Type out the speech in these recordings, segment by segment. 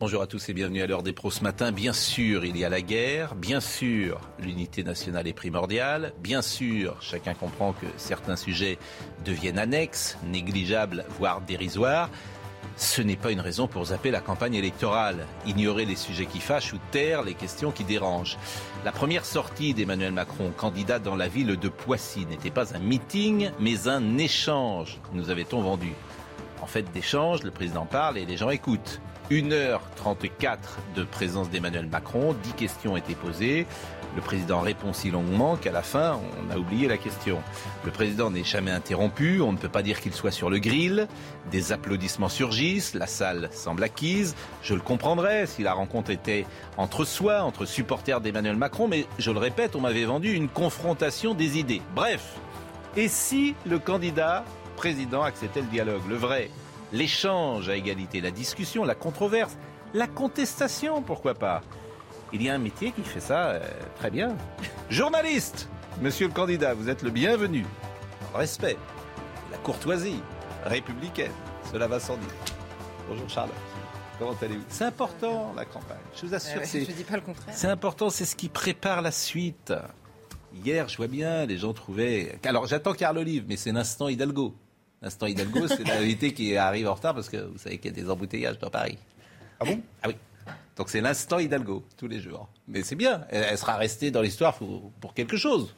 Bonjour à tous et bienvenue à l'heure des pros ce matin. Bien sûr, il y a la guerre. Bien sûr, l'unité nationale est primordiale. Bien sûr, chacun comprend que certains sujets deviennent annexes, négligeables, voire dérisoires. Ce n'est pas une raison pour zapper la campagne électorale, ignorer les sujets qui fâchent ou taire les questions qui dérangent. La première sortie d'Emmanuel Macron, candidat dans la ville de Poissy, n'était pas un meeting, mais un échange, nous avait-on vendu? En fait d'échange, le président parle et les gens écoutent. 1h34 de présence d'Emmanuel Macron, 10 questions étaient posées. Le président répond si longuement qu'à la fin, on a oublié la question. Le président n'est jamais interrompu, on ne peut pas dire qu'il soit sur le grill. Des applaudissements surgissent, la salle semble acquise. Je le comprendrais si la rencontre était entre soi, entre supporters d'Emmanuel Macron, mais je le répète, on m'avait vendu une confrontation des idées. Bref, et si le candidat président acceptait le dialogue, le vrai, l'échange à égalité, la discussion, la controverse, la contestation, pourquoi pas Il y a un métier qui fait ça euh, très bien. Journaliste Monsieur le candidat, vous êtes le bienvenu. Respect, la courtoisie républicaine, cela va sans dire. Bonjour Charlotte. Comment allez-vous? C'est important la campagne. Je vous assure, Ouais, c'est je dis pas le contraire. c'est important, c'est ce qui prépare la suite. Hier, je vois bien, les gens trouvaient. Alors, j'attends Carl Olive, mais c'est l'instant Hidalgo. L'instant Hidalgo, c'est l'invité qui arrive en retard parce que vous savez qu'il y a des embouteillages dans Paris. Ah bon? Ah oui. Donc, c'est l'instant Hidalgo, tous les jours. Mais c'est bien, elle, sera restée dans l'histoire pour, pour quelque chose.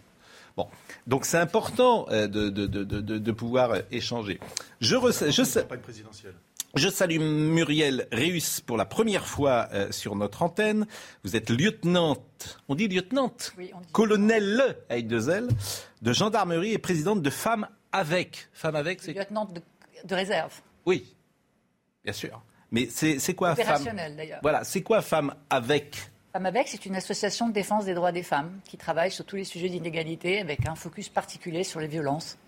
Bon, donc c'est important euh, de, de, de, de, de pouvoir euh, échanger. Je, ressa- je, sa- Pas une présidentielle? je salue Muriel Réus pour la première fois euh, sur notre antenne. Vous êtes lieutenante, on dit lieutenante, Oui, on dit colonel avec deux L, de gendarmerie et présidente de Femmes avec. Femmes avec, c'est Lieutenant de, de réserve, oui, bien sûr. Mais c'est quoi opérationnel d'ailleurs. Voilà, c'est quoi Femmes avec Femmes avec, c'est une association de défense des droits des femmes qui travaille sur tous les sujets d'inégalité avec un focus particulier sur les violences.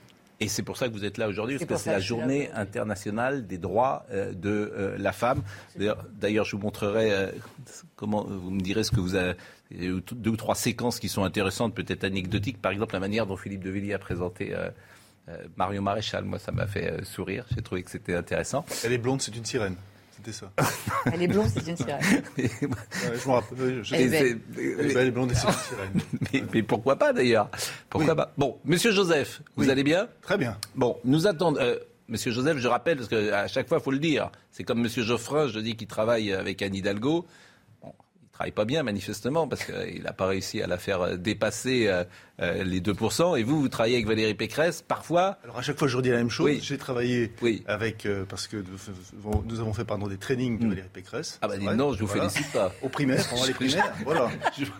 Et c'est pour ça que vous êtes là aujourd'hui, parce que c'est la journée internationale des droits euh, de euh, la femme. D'ailleurs- je vous montrerai euh, comment vous me direz ce que vous avez. il y a eu deux ou trois séquences qui sont intéressantes, peut-être anecdotiques. Par exemple, la manière dont Philippe de Villiers a présenté Mario Maréchal. Moi, ça m'a fait euh, sourire. J'ai trouvé que c'était intéressant. Elle est blonde, c'est une sirène. C'était ça. Elle est blonde, c'est une sirène. Ouais, je me rappelle. je- Elle est belle. Elle blonde et c'est une sirène. mais, mais pourquoi pas d'ailleurs? Pourquoi Oui. pas? Bon, Monsieur Joseph, vous Oui. allez bien? Très bien. Bon, nous attendons. euh, Monsieur Joseph, je rappelle, parce qu'à chaque fois, il faut le dire, c'est comme Monsieur Geoffrin, je dis qu'il travaille avec Anne Hidalgo. Travaille pas bien, manifestement, parce qu'il n'a pas réussi à la faire euh, dépasser euh, euh, les 2%. Et vous, vous travaillez avec Valérie Pécresse, parfois. Alors à chaque fois, je redis la même chose. Oui. J'ai travaillé Oui. avec euh, parce que nous, avons fait pardon des trainings de Mm. Valérie Pécresse. Ah bah dis non, je vous Voilà. félicite pas. Au primaire, pendant les primaires, voilà.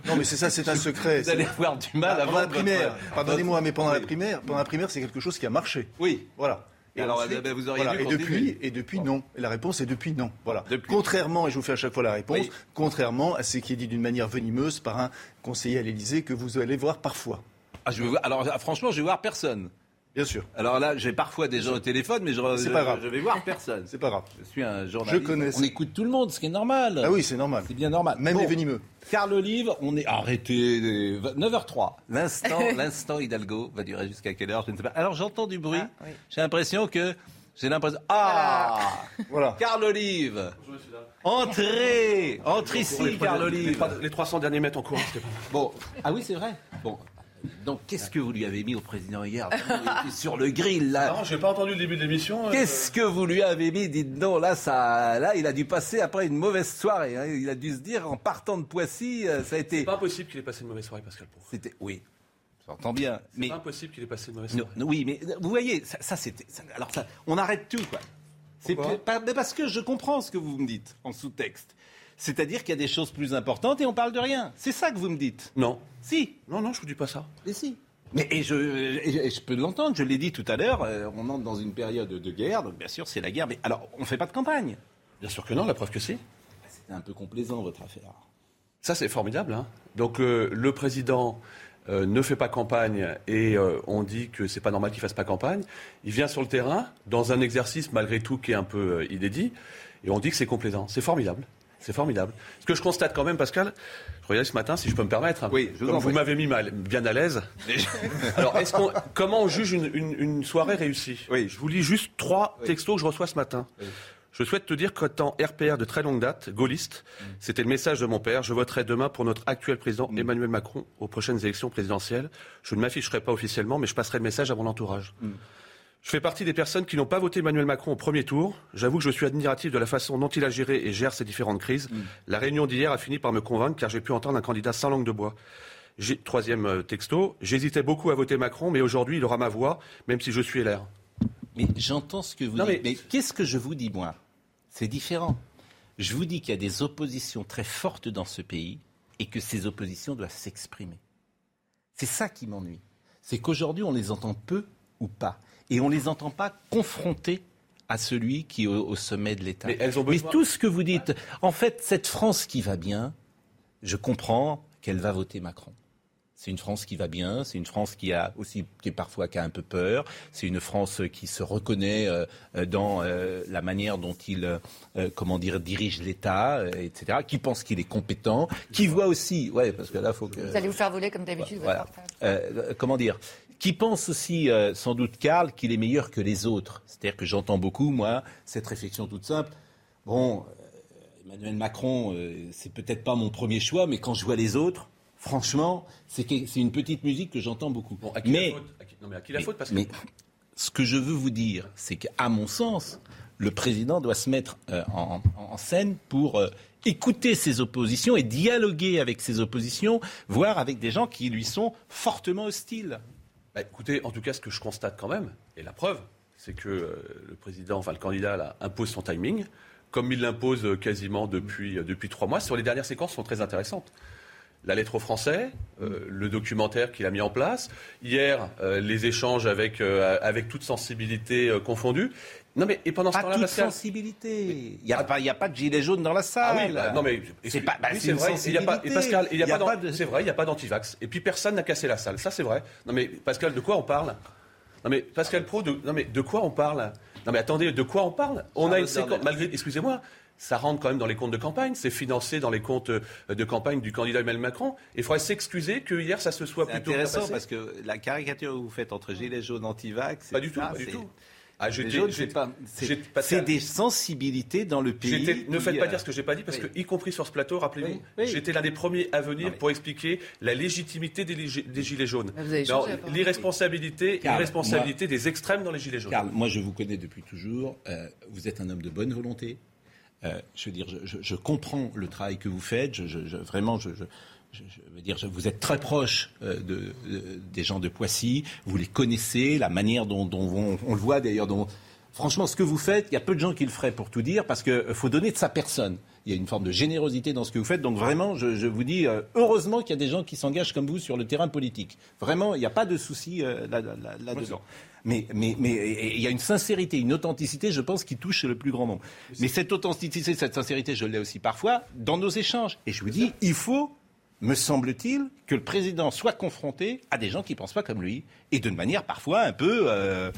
Non, mais c'est ça, c'est un secret. Vous allez avoir du mal à pendant la primaire. Pardonnez-moi, mais pendant la primaire, pendant la primaire, c'est quelque chose qui a marché. Oui. Voilà. Et alors, ben, vous auriez voilà. dû et continuer. depuis, et depuis non. Et la réponse est depuis non. Voilà. Depuis. Contrairement, et je vous fais à chaque fois la réponse, Oui. contrairement à ce qui est dit d'une manière venimeuse par un conseiller à l'Élysée que vous allez voir parfois. Ah, je vais voir- alors, ah, franchement, je vais voir personne. Bien sûr. Alors là, j'ai parfois des gens au téléphone, mais je, je- pas grave. je vais voir personne. C'est pas grave. Je suis un journaliste. Je connais On écoute tout le monde, ce qui est normal. Ah oui, c'est normal. C'est bien normal. Même Bon. les venimeux. Carl Olive, on est arrêté. 9h03. L'instant, l'instant Hidalgo va durer jusqu'à quelle heure Je ne sais pas. Alors j'entends du bruit. Ah, oui. J'ai l'impression que j'ai l'impression. Ah, Voilà. Carl Olive. Entrez, entre ici, Carl Olive. Les 300 derniers mètres en courant, Bon, ah oui, c'est vrai. Bon. Donc, qu'est-ce que vous lui avez mis au président hier Il était Sur le grill, là. Non, j'ai pas entendu le début de l'émission. euh, Qu'est-ce que vous lui avez mis Dites donc, là, ça, là, il a dû passer après une mauvaise soirée. hein. Il a dû se dire, en partant de Poissy, euh, ça a été. C'est pas impossible qu'il ait passé une mauvaise soirée, Pascal Pro. C'était, oui, j'entends bien. C'est Mais pas impossible qu'il ait passé une mauvaise soirée. non, oui, mais vous voyez, ça, ça, c'était. ça- alors ça, on arrête tout, quoi. C'est parce que je comprends ce que vous me dites en sous-texte. C'est-à-dire qu'il y a des choses plus importantes et on parle de rien. C'est ça que vous me dites. Non. Si, Non, non, je vous dis pas ça. mais si. Mais et je, et je peux l'entendre, je l'ai dit tout à l'heure, euh, on entre dans une période de guerre, donc bien sûr c'est la guerre. Mais alors, on ne fait pas de campagne. Bien sûr que non, la preuve que si. C'est un peu complaisant votre affaire. Ça, c'est formidable. Hein. Donc, euh, le président euh, ne fait pas campagne et euh, on dit que c'est pas normal qu'il fasse pas campagne. Il vient sur le terrain dans un exercice malgré tout qui est un peu euh, inédit et on dit que c'est complaisant. C'est formidable. C'est formidable. Ce que je constate quand même, Pascal, je regardais ce matin, si je peux me permettre, hein, Oui, je vous comme m'avez mis mal, bien à l'aise. Alors, est-ce qu'on- comment on juge une, une- une soirée réussie? Oui. Je vous lis juste trois textos que je reçois ce matin. Je souhaite te dire qu'étant RPR de très longue date, gaulliste, c'était le message de mon père. Je voterai demain pour notre actuel président Emmanuel Macron aux prochaines élections présidentielles. Je ne m'afficherai pas officiellement, mais je passerai le message à mon entourage. Je fais partie des personnes qui n'ont pas voté Emmanuel Macron au premier tour. J'avoue que je suis admiratif de la façon dont il a géré et gère ces différentes crises. La réunion d'hier a fini par me convaincre car j'ai pu entendre un candidat sans langue de bois. J'ai- Troisième euh, texto, j'hésitais beaucoup à voter Macron, mais aujourd'hui il aura ma voix, même si je suis LR. Mais j'entends ce que vous Non, dites. mais- Mais, qu'est-ce que je vous dis, moi? C'est différent. Je vous dis qu'il y a des oppositions très fortes dans ce pays et que ces oppositions doivent s'exprimer. C'est ça qui m'ennuie. C'est qu'aujourd'hui, on les entend peu ou pas. Et on ne les entend pas confrontés à celui qui est au, au sommet de l'État. Mais elles ont besoin- tout ce que vous dites, en fait, cette France qui va bien, je comprends qu'elle va voter Macron. C'est une France qui va bien, c'est une France qui a aussi, qui est parfois qui a un peu peur, c'est une France qui se reconnaît euh, euh, dans euh, la manière dont il, comment dire, dirige l'État, etc., qui pense qu'il est compétent, qui voit aussi, ouais, parce que là, faut que. Vous allez vous faire voler comme d'habitude Voilà. Euh, comment dire Qui pense aussi, euh, sans doute, Karl, qu'il est meilleur que les autres. C'est-à-dire que j'entends beaucoup, moi, cette réflexion toute simple. Bon, euh, Emmanuel Macron, euh, c'est peut-être pas mon premier choix, mais quand je vois les autres, franchement, c'est une petite musique que j'entends beaucoup. Bon, à qui mais, la faute? À qui- Non, mais à qui la mais- faute? Pascal mais ce que je veux vous dire, c'est qu'à mon sens, le président doit se mettre en, en scène pour écouter ses oppositions et dialoguer avec ses oppositions, voire avec des gens qui lui sont fortement hostiles. Bah, écoutez, en tout cas, ce que je constate quand même, et la preuve, c'est que euh, le président, enfin le candidat, impose son timing, comme il l'impose euh, quasiment depuis, euh, depuis trois mois. Sur les dernières séquences sont très intéressantes. La lettre aux Français, euh, le documentaire qu'il a mis en place, hier, euh, les échanges avec, euh, avec toute sensibilité euh, confondue. Non mais, et pendant ce Pas temps-là, toute Pascal... sensibilité. Il n'y a, pas- il y a pas de gilet jaune dans la Ah salle. oui, bah, non mais C'est pas- bah, oui, c'est vrai. Il y a pas, et. Pascal, il y a y a pas, de- c'est vrai, il n'y a pas d'antivax. Et puis personne n'a cassé la salle. Ça c'est vrai. Non mais Pascal, de quoi on parle? Non mais Pascal Pro, de, non mais de quoi on parle? Non mais attendez, de quoi on parle? On a une séquence, malgré, excusez-moi. Ça rentre quand même dans les comptes de campagne, c'est financé dans les comptes euh, de campagne du candidat Emmanuel Macron. Il faudrait s'excuser que hier ça se soit plutôt intéressant passé. parce que la caricature que vous faites entre gilet jaune anti-vax, Pas du tout, ça, pas du c'est- tout. Ah, c'est des sensibilités dans le pays. Ne faites pas euh, dire ce que j'ai pas dit parce oui. que, y compris sur ce plateau, rappelez-vous, Oui, oui. j'étais l'un des premiers à venir Non, pour expliquer la légitimité des, gilets jaunes. L'irresponsabilité, l'irresponsabilité des extrêmes dans les gilets jaunes. Karl, moi je vous connais depuis toujours. euh, vous êtes un homme de bonne volonté. Euh, je veux dire, je, comprends le travail que vous faites. Je, vraiment, je, veux dire, vous êtes très proche euh, de, de- des gens de Poissy. Vous les connaissez, la manière dont, on, le voit d'ailleurs. Dont, franchement, ce que vous faites, il y a peu de gens qui le feraient pour tout dire, parce qu'il faut donner de sa personne. Il y a une forme de générosité dans ce que vous faites. Donc vraiment, je, vous dis, euh, heureusement qu'il y a des gens qui s'engagent comme vous sur le terrain politique. Vraiment, il n'y a pas de souci euh, là- là- là- là-dedans. Mais, mais, mais et il y a une sincérité, une authenticité, je pense, qui touche le plus grand nombre. Mais cette authenticité, cette sincérité, je l'ai aussi parfois dans nos échanges. Et je vous dis, il faut, me semble-t-il, que le président soit confronté à des gens qui ne pensent pas comme lui. Et de manière parfois un peu, euh,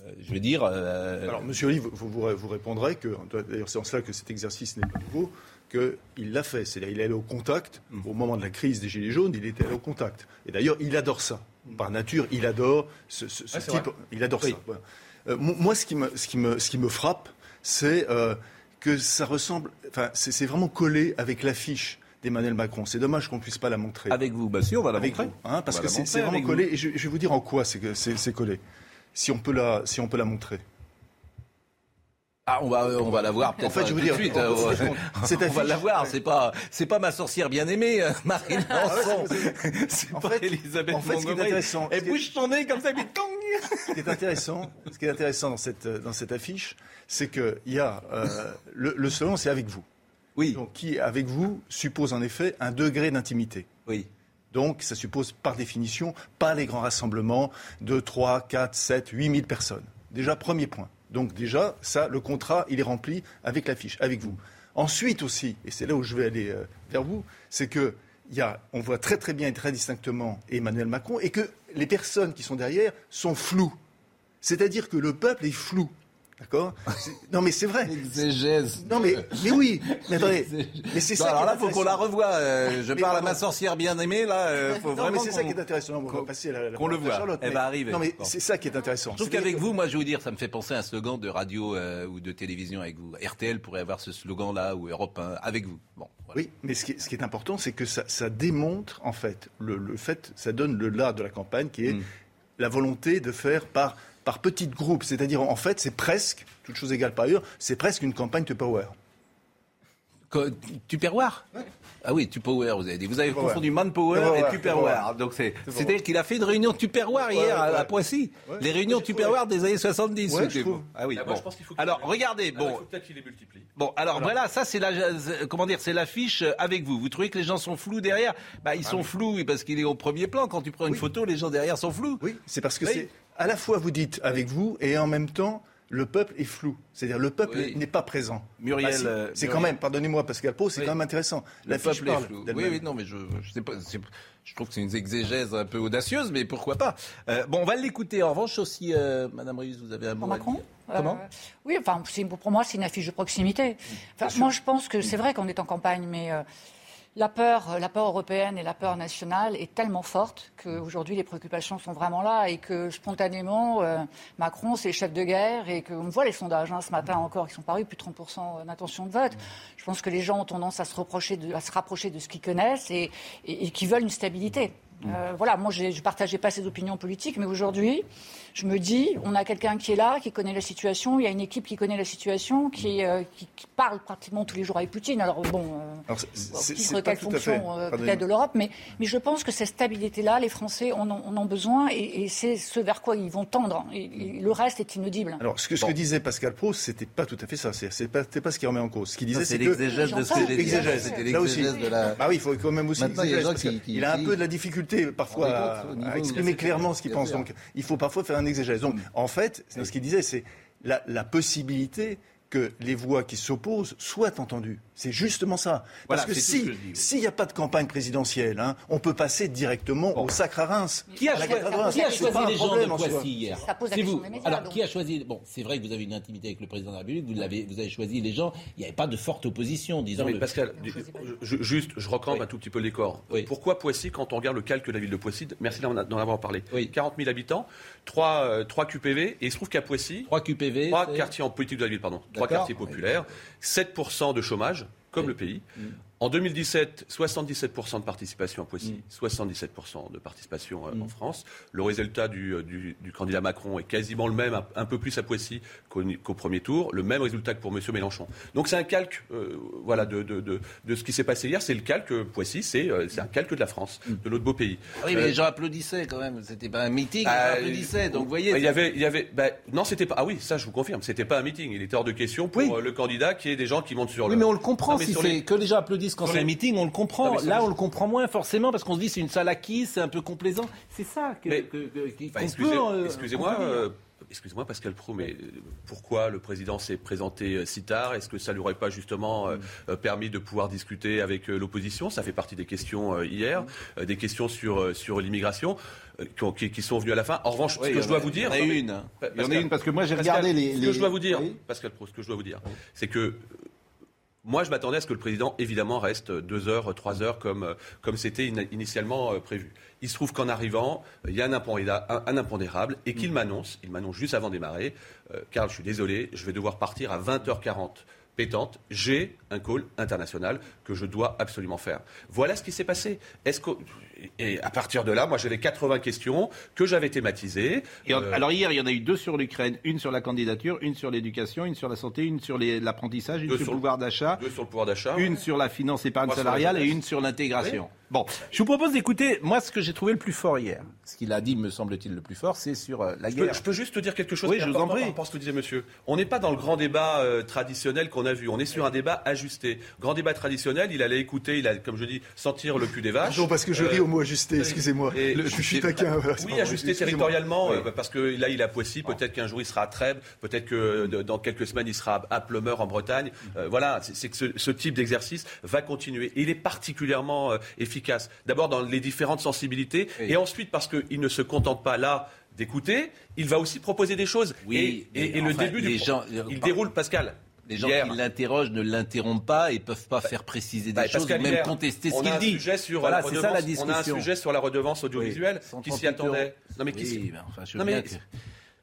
euh, je veux dire... euh, Alors, Monsieur Olive, vous, vous, vous répondrez que, d'ailleurs, c'est en cela que cet exercice n'est pas nouveau, qu'il l'a fait. C'est-à-dire, il est allé au contact. Au moment de la crise des Gilets jaunes, il était allé au contact. Et d'ailleurs, il adore ça. Par nature, il adore ce, ce- ce Ouais, c'est type. vrai. Il adore Oui. ça. Voilà. Euh, moi, ce qui me, ce qui me, ce qui me frappe, c'est euh, que ça ressemble. Enfin, c'est vraiment collé avec l'affiche d'Emmanuel Macron. C'est dommage qu'on ne puisse pas la montrer. avec vous, bah si, on va la Avec montrer. vous, hein, parce que c'est vraiment collé. vous. Et je, je vais vous dire en quoi c'est collé. Si on peut la, si on peut la montrer. Ah, on va, on va la voir peut-être En fait, je veux tout dire, suite. on- euh, on- va la voir. C'est pas, c'est pas ma sorcière bien aimée, euh, Marine Lançon. c'est En pas fait- Elisabeth en fait, ce qui est intéressant- Elle bouge son nez comme ça, puis Ce qui est intéressant, ce qui est intéressant dans cette, dans cette affiche, c'est qu'il y a euh, le, le slogan, c'est avec vous. Oui, Donc, qui avec vous suppose en effet un degré d'intimité. oui. Donc, ça suppose par définition pas les grands rassemblements de 3, 4, 7, 8 000 personnes. Déjà, premier point. Donc déjà, ça, le contrat, il est rempli avec l'affiche, avec vous. Ensuite aussi, et c'est là où je vais aller euh, vers vous, c'est que on voit très très bien et très distinctement Emmanuel Macron et que les personnes qui sont derrière sont floues. C'est-à-dire que le peuple est flou. D'accord Non, mais c'est vrai. Exégèse. Non, mais, mais oui. Mais attendez. Mais c'est ça. alors là, faut qu'on la revoie. Euh, je Mais parle à ma sorcière bien aimée, là. euh, faut Non, mais c'est ça qui est intéressant. On va qu'on- passer la, qu'on le voit. Charlotte, Elle mais- va arriver. Non, mais Bon. c'est ça qui est intéressant. C'est-à-dire qu'avec vous, moi, je vais vous dire, ça me fait penser à un slogan de radio euh, ou de télévision avec vous. RTL pourrait avoir ce slogan-là ou Europe 1 avec vous. Bon, voilà. Oui, mais ce qui est, ce qui est important, c'est que ça, ça démontre, en fait, le, le fait, ça donne le là de la campagne, qui est Mm. la volonté de faire par, par petits groupes. C'est-à-dire, en fait, c'est presque, toute chose égale par ailleurs, c'est presque une campagne de power. Tupperware? Ah oui, Tupperware, vous avez dit. Vous avez Tupperware. confondu Manpower Tupperware, et Tupperware. Donc c'est, c'est-à-dire qu'il a fait une réunion Tupperware hier à, ouais. à Poissy. Les réunions Tupperware des années 70. Ouais, c'était je trouve. bon. Ah oui, Ah, bon. je pense qu'il faut qu'il- Alors, regardez, Alors, bon. il faut peut-être qu'il les multiplie. Bon, alors voilà, ça c'est la, euh, comment dire, c'est l'affiche euh, avec vous. Vous trouvez que les gens sont flous derrière? Bah, ils sont flous parce qu'il est au premier plan. Quand tu prends une Oui. photo, les gens derrière sont flous. Oui, c'est parce que Oui. c'est à la fois vous dites avec vous et en même temps le peuple est flou. C'est-à-dire le peuple Oui. n'est pas présent. Muriel, Bah, euh, c'est quand même, pardonnez-moi Pascal Pau, c'est Oui. quand même intéressant. Le La peuple est flou. Oui, oui, non, mais je, je sais pas. Je trouve que c'est une exégèse un peu audacieuse, mais pourquoi pas Euh, Bon, on va l'écouter. En revanche, aussi, euh, Madame Ruiz, vous avez un mot Macron dire Comment Euh, Oui, enfin, pour moi, c'est une affiche de proximité. Enfin, moi, je pense que c'est vrai qu'on est en campagne, mais euh, la peur, la peur européenne et la peur nationale est tellement forte qu'aujourd'hui, les préoccupations sont vraiment là et que spontanément, euh, Macron, c'est chef de guerre et qu'on voit les sondages hein, ce matin encore qui sont parus, plus de 30% d'intention de vote. Je pense que les gens ont tendance à se, rapprocher de ce qu'ils connaissent et, et, et qui veulent une stabilité. Euh, voilà, moi je ne partageais pas ces opinions politiques, mais aujourd'hui, je me dis, on a quelqu'un qui est là, qui connaît la situation, il y a une équipe qui connaît la situation, qui, euh, qui, qui parle pratiquement tous les jours avec Poutine. Alors bon, euh, titre quelle fonction euh, peut-être de l'Europe, mais, mais je pense que cette stabilité-là, les Français en ont, en ont besoin et, et c'est ce vers quoi ils vont tendre. Et, et le reste est inaudible. Alors, ce que, ce que disait Pascal Pro, c'était pas tout à fait ça. C'est c'est pas, c'était pas ce qui remet en cause. Ce qu'il disait, c'est l'exégèse de ce que. C'était l'exégèse de la. Bah oui, il faut quand même aussi Maintenant, il y a des exagérer, gens parce qui- que qui- il a un peu de la difficulté parfois à, exprimer la clairement ce qu'il pense. Donc, il faut parfois faire un Donc, en fait, ce qu'il disait, c'est la possibilité que les voix qui s'opposent soient entendues. C'est justement ça. Voilà, Parce si que s'il n'y a pas de campagne présidentielle, hein, on peut passer directement au sacre à Reims. Qui a, choisi, qui a choisi les gens de. Poissy hier Ça pose la C'est vous. médias, Alors, donc. qui a choisi Bon, c'est vrai que vous avez une intimité avec le président de la République. Vous avez choisi les gens. Il n'y avait pas de forte opposition, disons. Non mais Pascal, je- juste, je recampe Oui. un tout petit peu le décor. Oui. Pourquoi Poissy, quand on regarde le calque de la ville de Poissy, merci d'en avoir parlé, Oui. 40 000 habitants, 3, 3 QPV, et il se trouve qu'à Poissy, 3 QPV. quartiers en politique de la ville, pardon, trois D'accord. quartiers populaires, 7% de chômage, comme le pays. Mm. En 2017, 77% de participation à Poissy, Mm. 77% de participation euh, en France. Le résultat du, euh, du- du candidat Macron est quasiment le même, un, un peu plus à Poissy qu'au qu'au premier tour. Le même résultat que pour M. Mélenchon. Donc c'est un calque euh, voilà, de, de- de- de ce qui s'est passé hier. C'est le calque, euh, Poissy, c'est euh, c'est un calque de la France, de notre beau pays. Ah Oui, mais Euh, les gens applaudissaient quand même. C'était pas un meeting, gens euh, applaudissaient. Donc, vous voyez. Il y avait, il y avait, bah, non, c'était pas. Ah oui, ça, je vous confirme, c'était pas un meeting. Il était hors de question pour Oui. euh, le candidat qui est des gens qui montent sur Oui, le. mais on le comprend. Non, si sur c'est les- que les gens applaudissent quand c'est un meeting, on le comprend. Non, Là, on le comprend moins forcément parce qu'on se dit c'est une salle acquise, c'est un peu complaisant. C'est ça que, Mais- que- que- qui- Enfin, qu'on excusez- peut, euh, excusez-moi, euh, excusez-moi, Pascal Pro, mais euh, pourquoi le président s'est présenté si tard? Est-ce que ça lui aurait pas justement permis de pouvoir discuter avec l'opposition? Ça fait partie des questions hier, des questions sur sur l'immigration qui, ont- qui- qui sont venues à la fin. En revanche, Oui, ce que je dois a- vous dire, Il y en a une. Il y en a une parce que moi j'ai regardé les. Ce que je dois vous dire, Oui. Pascal Pro, ce que je dois vous dire, c'est que moi, je m'attendais à ce que le président, évidemment, reste deux heures, trois heures, comme euh, comme c'était in- initialement euh, prévu. Il se trouve qu'en arrivant, il y a un, impondéra- un- un impondérable et Mm. qu'il m'annonce, il m'annonce juste avant de démarrer, euh, Karl, je suis désolé, je vais devoir partir à 20h40 pétante, j'ai un call international que je dois absolument faire. Voilà ce qui s'est passé. Est-ce que et à partir de là, moi j'avais 80 questions que j'avais thématisées. Et en- Euh, alors hier, il y en a eu deux sur l'Ukraine, une sur la candidature, une sur l'éducation, une sur la santé, une sur l'apprentissage, une sur sur le pouvoir d'achat, une sur la finance épargne salariale et une sur l'intégration. Bon, je vous propose d'écouter, moi, ce que j'ai trouvé le plus fort hier. Ce qu'il a dit, me semble-t-il, le plus fort, c'est sur euh, la Je peux, guerre. je peux juste te dire quelque chose Oui, qui je vous en prie. par rapport à ce que disait monsieur. On n'est pas dans le grand débat euh, traditionnel qu'on a vu. On est sur un débat ajusté. Grand débat traditionnel, il allait écouter, il a, comme je dis, sentir le cul des vaches. Pardon, parce que je Euh, ris au mot ajusté, excusez-moi. Je, suis taquin. oui, ajusté territorialement, euh, parce que là, il a Poissy, peut-être qu'un jour il sera à Trèbes, peut-être que dans quelques semaines il sera à Plumeur en Bretagne. Euh, voilà, c'est que ce, type d'exercice va continuer. il est particulièrement euh, efficace. D'abord dans les différentes sensibilités, et ensuite parce qu'il ne se contente pas là d'écouter, il va aussi proposer des choses. Oui, et, le début du gens, il déroule, Pascal. Les gens qui l'interrogent ne l'interrompent pas et ne peuvent pas faire préciser des bah, choses ou même contester ce qu'il dit. voilà, c'est ça la discussion. On a un sujet sur la redevance audiovisuelle. Qui s'y attendait Non mais qui enfin, je non, mais...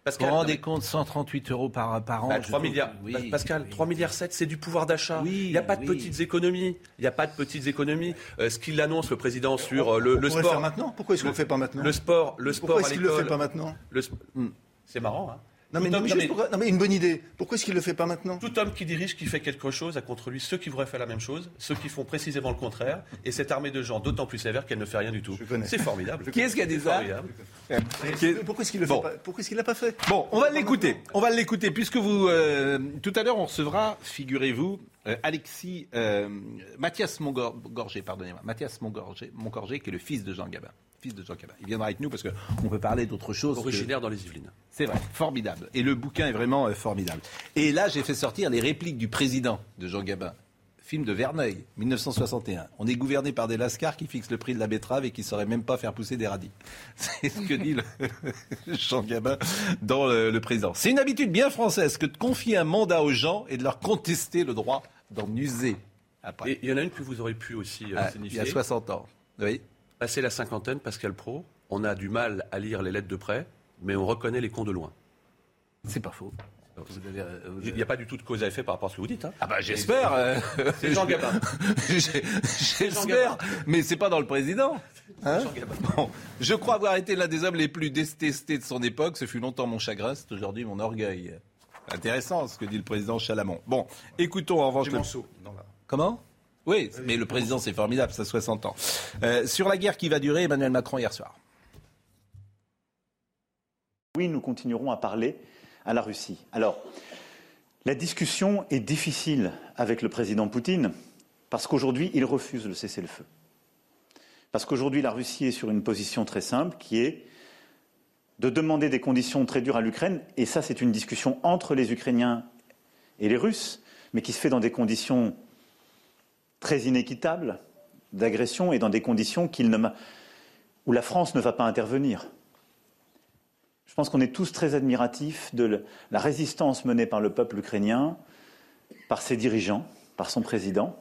Pascal, vous vous rendez compte, 138 euros par, par an 3 bah, milliards. Pascal, 3 milliards 7, c'est du pouvoir d'achat. il n'y a pas de petites économies. Il n'y a pas de petites économies. Euh, ce qu'il annonce, le président, sur euh, le, le sport. Le faire maintenant? Pourquoi est-ce qu'on le fait pas maintenant? Le sport, le sport Pourquoi est-ce qu'il le fait pas maintenant? Hmm. C'est marrant, hein non mais, non, mais, une bonne idée. Pourquoi est-ce qu'il ne le fait pas maintenant Tout homme qui dirige, qui fait quelque chose, a contre lui ceux qui voudraient faire la même chose, ceux qui font précisément le contraire, et cette armée de gens d'autant plus sévère qu'elle ne fait rien du tout. C'est formidable. Qui est-ce qui a des ça Pourquoi est-ce qu'il ne l'a pas fait Bon, on va l'écouter. On va l'écouter puisque vous euh, tout à l'heure on recevra, figurez-vous, euh, Alexis euh, Mathias Montgorgé, pardonnez-moi, Mathias Montgorgé, qui est le fils de Jean Gabin fils de Jean Cabin. Il viendra avec nous parce qu'on peut parler d'autre chose. Originaire dans les Yvelines. C'est vrai, formidable. Et le bouquin est vraiment euh, formidable. Et là, j'ai fait sortir les répliques du président de Jean Gabin. Film de Verneuil, 1961. On est gouverné par des lascars qui fixent le prix de la betterave et qui ne sauraient même pas faire pousser des radis. C'est ce que dit Jean Gabin dans le, président. C'est une habitude bien française que de confier un mandat aux gens et de leur contester le droit d'en user. Après. Et il y en a une que vous aurez pu aussi euh, ah, signifier. Il y a 60 ans. Oui. Passé la cinquantaine, Pascal Pro, on a du mal à lire les lettres de près, mais on reconnaît les cons de loin. C'est pas faux. Euh, il n'y a pas du tout de cause à effet par rapport à ce que vous dites. Hein. Ah bah j'espère. Euh, c'est Jean Gabin. j'espère, mais c'est pas dans le président. Hein je crois avoir été l'un des hommes les plus détestés de son époque. Ce fut longtemps mon chagrin, c'est aujourd'hui mon orgueil. Intéressant ce que dit le président Chalamont. Bon, écoutons en revanche. Le... Comment? Oui, mais le président, c'est formidable, ça a 60 ans. Euh, sur la guerre qui va durer, Emmanuel Macron hier soir. Oui, nous continuerons à parler à la Russie. Alors, la discussion est difficile avec le président Poutine parce qu'aujourd'hui, il refuse le cessez-le-feu. Parce qu'aujourd'hui, la Russie est sur une position très simple qui est de demander des conditions très dures à l'Ukraine, et ça, c'est une discussion entre les Ukrainiens et les Russes, mais qui se fait dans des conditions très inéquitable d'agression et dans des conditions où la France ne va pas intervenir. Je pense qu'on est tous très admiratifs de la résistance menée par le peuple ukrainien, par ses dirigeants, par son président.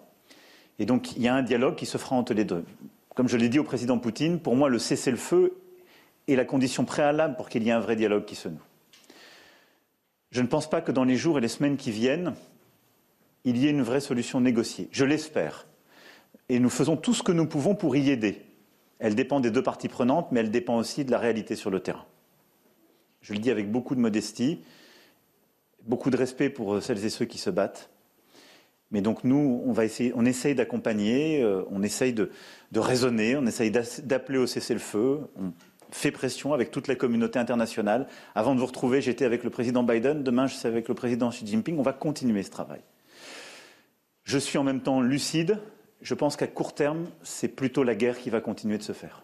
Et donc il y a un dialogue qui se fera entre les deux. Comme je l'ai dit au président Poutine, pour moi le cessez-le-feu est la condition préalable pour qu'il y ait un vrai dialogue qui se noue. Je ne pense pas que dans les jours et les semaines qui viennent, il y ait une vraie solution négociée. Je l'espère. Et nous faisons tout ce que nous pouvons pour y aider. Elle dépend des deux parties prenantes, mais elle dépend aussi de la réalité sur le terrain. Je le dis avec beaucoup de modestie, beaucoup de respect pour celles et ceux qui se battent. Mais donc nous, on, va essayer, on essaye d'accompagner, euh, on essaye de, de, raisonner, on essaye d'appeler au cessez-le-feu, on fait pression avec toute la communauté internationale. Avant de vous retrouver, j'étais avec le président Biden, demain je suis avec le président Xi Jinping, on va continuer ce travail. Je suis en même temps lucide. Je pense qu'à court terme, c'est plutôt la guerre qui va continuer de se faire.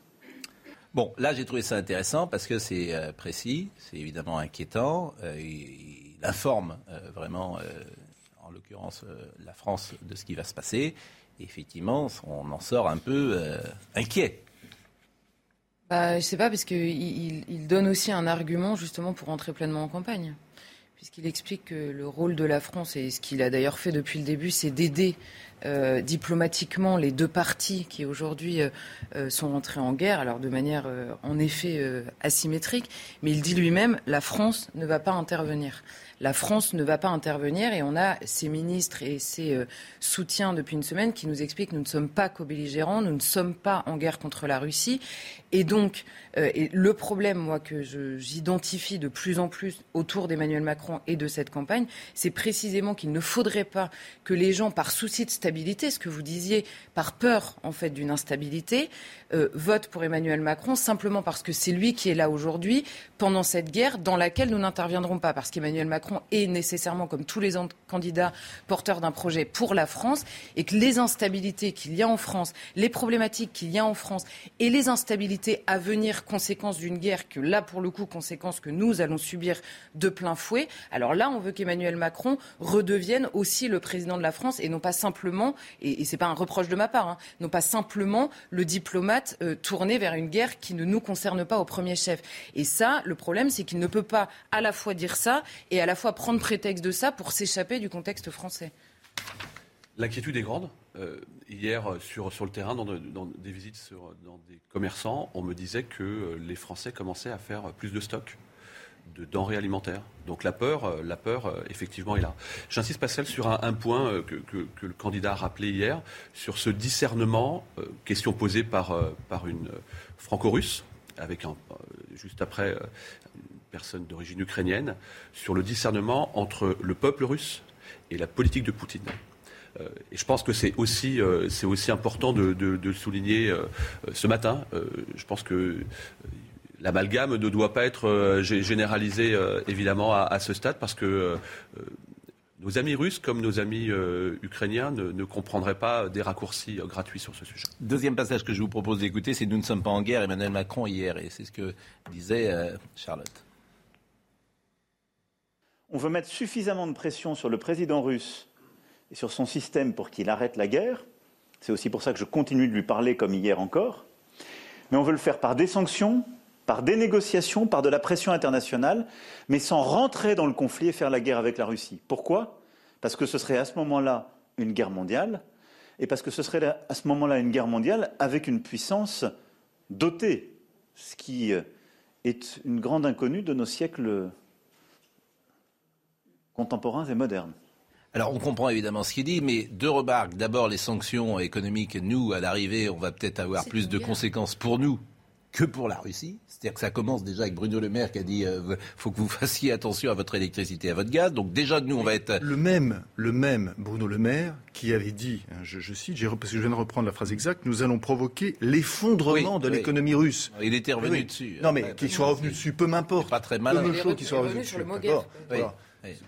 Bon, là, j'ai trouvé ça intéressant parce que c'est euh, précis, c'est évidemment inquiétant. Euh, il, informe euh, vraiment, en l'occurrence, la France de ce qui va se passer. Et effectivement, on en sort un peu inquiet. Bah, je ne sais pas, parce qu'il il donne aussi un argument justement pour entrer pleinement en campagne puisqu'il explique que le rôle de la France, et ce qu'il a d'ailleurs fait depuis le début, c'est d'aider euh, diplomatiquement les deux parties qui aujourd'hui euh, euh, sont entrées en guerre, alors de manière en effet asymétrique, mais il dit lui-même la France ne va pas intervenir la France ne va pas intervenir et on a ses ministres et ses soutiens depuis une semaine qui nous expliquent que nous ne sommes pas co-belligérants, nous ne sommes pas en guerre contre la Russie. Et donc, le problème, moi, que j'identifie de plus en plus autour d'Emmanuel Macron et de cette campagne, c'est précisément qu'il ne faudrait pas que les gens, par souci de stabilité, ce que vous disiez, par peur en fait d'une instabilité, euh, votent pour Emmanuel Macron simplement parce que c'est lui qui est là aujourd'hui pendant cette guerre dans laquelle nous n'interviendrons pas, parce qu'Emmanuel Macron est nécessairement, comme tous les candidats, porteur d'un projet pour la France, et que les instabilités qu'il y a en France, les problématiques qu'il y a en France, et les instabilités à venir, conséquence d'une guerre que là, pour le coup, conséquence que nous allons subir de plein fouet, alors là, on veut qu'Emmanuel Macron redevienne aussi le président de la France et non pas simplement, et, et ce n'est pas un reproche de ma part, hein, non pas simplement le diplomate euh, tourné vers une guerre qui ne nous concerne pas au premier chef. Et ça, le problème, c'est qu'il ne peut pas à la fois dire ça et à la fois prendre prétexte de ça pour s'échapper du contexte français. L'inquiétude est grande. Euh, hier, sur, sur le terrain, dans, des visites sur, dans des commerçants, on me disait que euh, les Français commençaient à faire plus de stocks de denrées alimentaires. Donc la peur, euh, la peur effectivement, est là. J'insiste, Pascal, sur un, point que, que, le candidat a rappelé hier, sur ce discernement, question posée par, par une franco-russe, avec juste après une personne d'origine ukrainienne, sur le discernement entre le peuple russe et la politique de Poutine. Euh, et je pense que c'est aussi, euh, aussi important de, le souligner euh, ce matin. je pense que l'amalgame ne doit pas être généralisé évidemment à, ce stade parce que nos amis russes comme nos amis ukrainiens ne, comprendraient pas des raccourcis gratuits sur ce sujet. Deuxième passage que je vous propose d'écouter, c'est Nous ne sommes pas en guerre, Emmanuel Macron hier, et c'est ce que disait Charlotte. On veut mettre suffisamment de pression sur le président russe et sur son système pour qu'il arrête la guerre. C'est aussi pour ça que je continue de lui parler comme hier encore. Mais on veut le faire par des sanctions, par des négociations, par de la pression internationale, mais sans rentrer dans le conflit et faire la guerre avec la Russie. Pourquoi? Parce que ce serait à ce moment-là une guerre mondiale, et parce que ce serait à ce moment-là une guerre mondiale avec une puissance dotée, ce qui euh, est une grande inconnue de nos siècles contemporains et modernes. Alors on comprend évidemment ce qu'il dit, mais deux remarques. D'abord, les sanctions économiques, nous, à l'arrivée, on va peut-être avoir plus de conséquences pour nous que pour la Russie. C'est-à-dire que ça commence déjà avec Bruno Le Maire qui a dit euh, faut que vous fassiez attention à votre électricité, à votre gaz. Donc déjà nous on va être le même, le même Bruno Le Maire qui avait dit, hein, je, cite, parce que je viens de reprendre la phrase exacte, nous allons provoquer l'effondrement de l'économie russe. Il était revenu dessus. Non mais qu'il soit revenu dessus, peu m'importe. Pas très mal. Peu qu'il soit revenu dessus.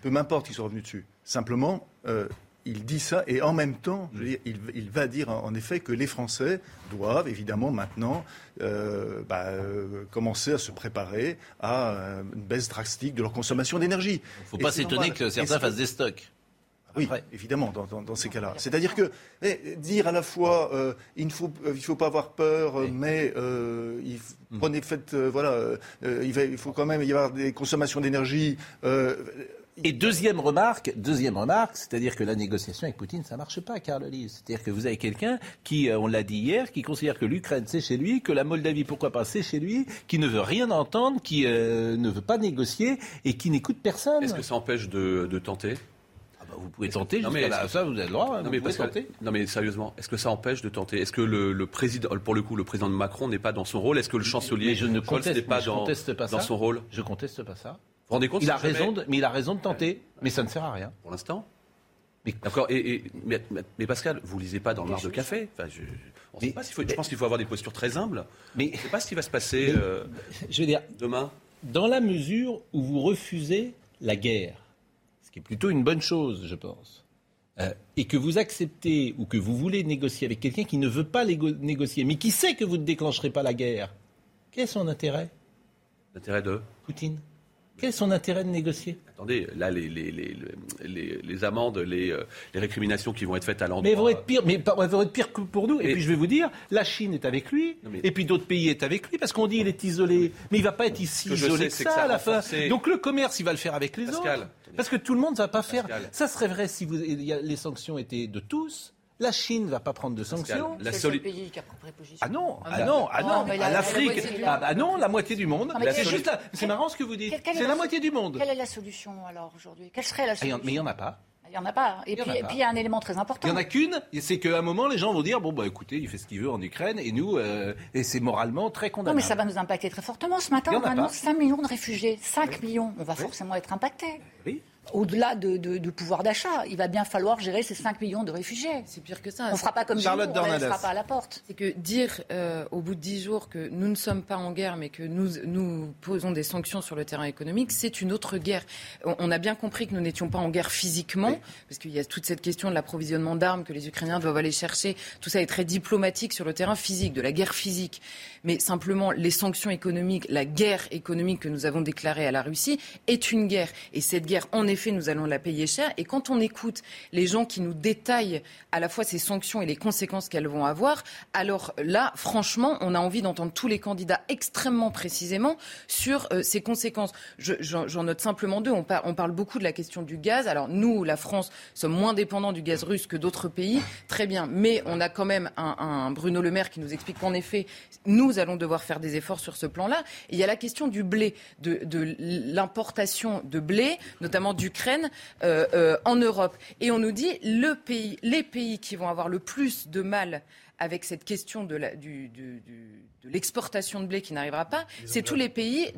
Peu m'importe qu'il soit revenu dessus. Simplement, euh, il dit ça et en même temps, il, va dire en, effet que les Français doivent évidemment maintenant euh, bah, euh, commencer à se préparer à une baisse drastique de leur consommation d'énergie. Il ne faut pas s'étonner que certains fassent des stocks. Oui, évidemment, dans, ces cas-là. C'est-à-dire que eh, dire à la fois il ne faut, il faut pas avoir peur, mais il prenez faites, voilà, il, va, il, faut quand même y avoir des consommations d'énergie. Et deuxième remarque, deuxième remarque, c'est-à-dire que la négociation avec Poutine, ça marche pas, Carl Lise. C'est-à-dire que vous avez quelqu'un qui, euh, on l'a dit hier, qui considère que l'Ukraine c'est chez lui, que la Moldavie, pourquoi pas, c'est chez lui, qui ne veut rien entendre, qui euh, ne veut pas négocier et qui n'écoute personne. Est-ce que ça empêche de, tenter? Ah bah, vous pouvez tenter non, mais ça, vous avez le droit. Non, mais tenter. non, mais sérieusement, est-ce que ça empêche de tenter? Est-ce que le, président, pour le coup, le président de Macron n'est pas dans son rôle? Est-ce que le chancelier je ne conteste, pas, dans, pas dans son rôle? Je conteste pas ça rendez compte il a raison de, Mais il a raison de tenter, mais ça ne sert à rien. Pour l'instant D'accord. Et, mais, Pascal, vous lisez pas dans le de café. Enfin, je, pas faut, je pense qu'il faut avoir des postures très humbles. Mais je ne sais pas ce qui va se passer euh, je veux dire, demain. Dans la mesure où vous refusez la guerre, ce qui est plutôt une bonne chose, je pense, euh, et que vous acceptez ou que vous voulez négocier avec quelqu'un qui ne veut pas négocier, mais qui sait que vous ne déclencherez pas la guerre, quel est son intérêt? L'intérêt de? Poutine. Quel est son intérêt de négocier? Attendez, là, les, les, les, les amendes, les, euh, les, récriminations qui vont être faites à l'endroit. Mais elles vont être pires, mais elles vont être pires que pour nous. Et, puis je vais vous dire, la Chine est avec lui, et puis d'autres pays est avec lui, parce qu'on dit il est isolé. Mais il ne va pas être ici isolé que ça, à la fin. Donc le commerce, il va le faire avec les autres. Parce que tout le monde ne va pas faire. Ça serait vrai si vous, les sanctions étaient de tous. La Chine ne va pas prendre de sanctions. La c'est le pays qui a pris position. Ah non, ah, ah non, ah non, l'Afrique. Ah bah non, la moitié du monde. C'est juste, c'est marrant ce que vous dites. C'est la moitié du monde. Quelle est la solution alors aujourd'hui? Quelle serait la solution Mais il n'y en a pas. Il n'y en a pas. Et puis, il y a un élément très important. Il n'y en a qu'une, c'est qu'à un moment, les gens vont dire bon, bah écoutez, il fait ce qu'il veut en Ukraine, et nous, euh, et c'est moralement très condamnable. Non, mais ça va nous impacter très fortement. Ce matin, on annonce 5 millions de réfugiés. 5 millions, on va forcément être impacté. Oui au-delà de, pouvoir d'achat. Il va bien falloir gérer ces 5 millions de réfugiés. C'est pire que ça. On ne fera pas comme Charlotte nous, on ne fera pas à la porte. C'est que dire euh, au bout de 10 jours que nous ne sommes pas en guerre, mais que nous, nous posons des sanctions sur le terrain économique, c'est une autre guerre. On, a bien compris que nous n'étions pas en guerre physiquement, parce qu'il y a toute cette question de l'approvisionnement d'armes que les Ukrainiens doivent aller chercher. Tout ça est très diplomatique sur le terrain physique, de la guerre physique. Mais simplement, les sanctions économiques, la guerre économique que nous avons déclarée à la Russie est une guerre. Et cette guerre, en effet, nous allons la payer cher. Et quand on écoute les gens qui nous détaillent à la fois ces sanctions et les conséquences qu'elles vont avoir, alors là, franchement, on a envie d'entendre tous les candidats extrêmement précisément sur euh, ces conséquences. J'en note simplement deux. On, parle beaucoup de la question du gaz. Alors nous, la France, sommes moins dépendants du gaz russe que d'autres pays. Très bien. Mais on a quand même un, un Bruno Le Maire qui nous explique qu'en effet, nous nous allons devoir faire des efforts sur ce plan-là. il y a la question du blé, de, l'importation de blé, notamment d'Ukraine, euh, euh, en Europe. Et on nous dit le les pays qui vont avoir le plus de mal avec cette question de l'exportation de blé qui n'arrivera pas, c'est tous les pays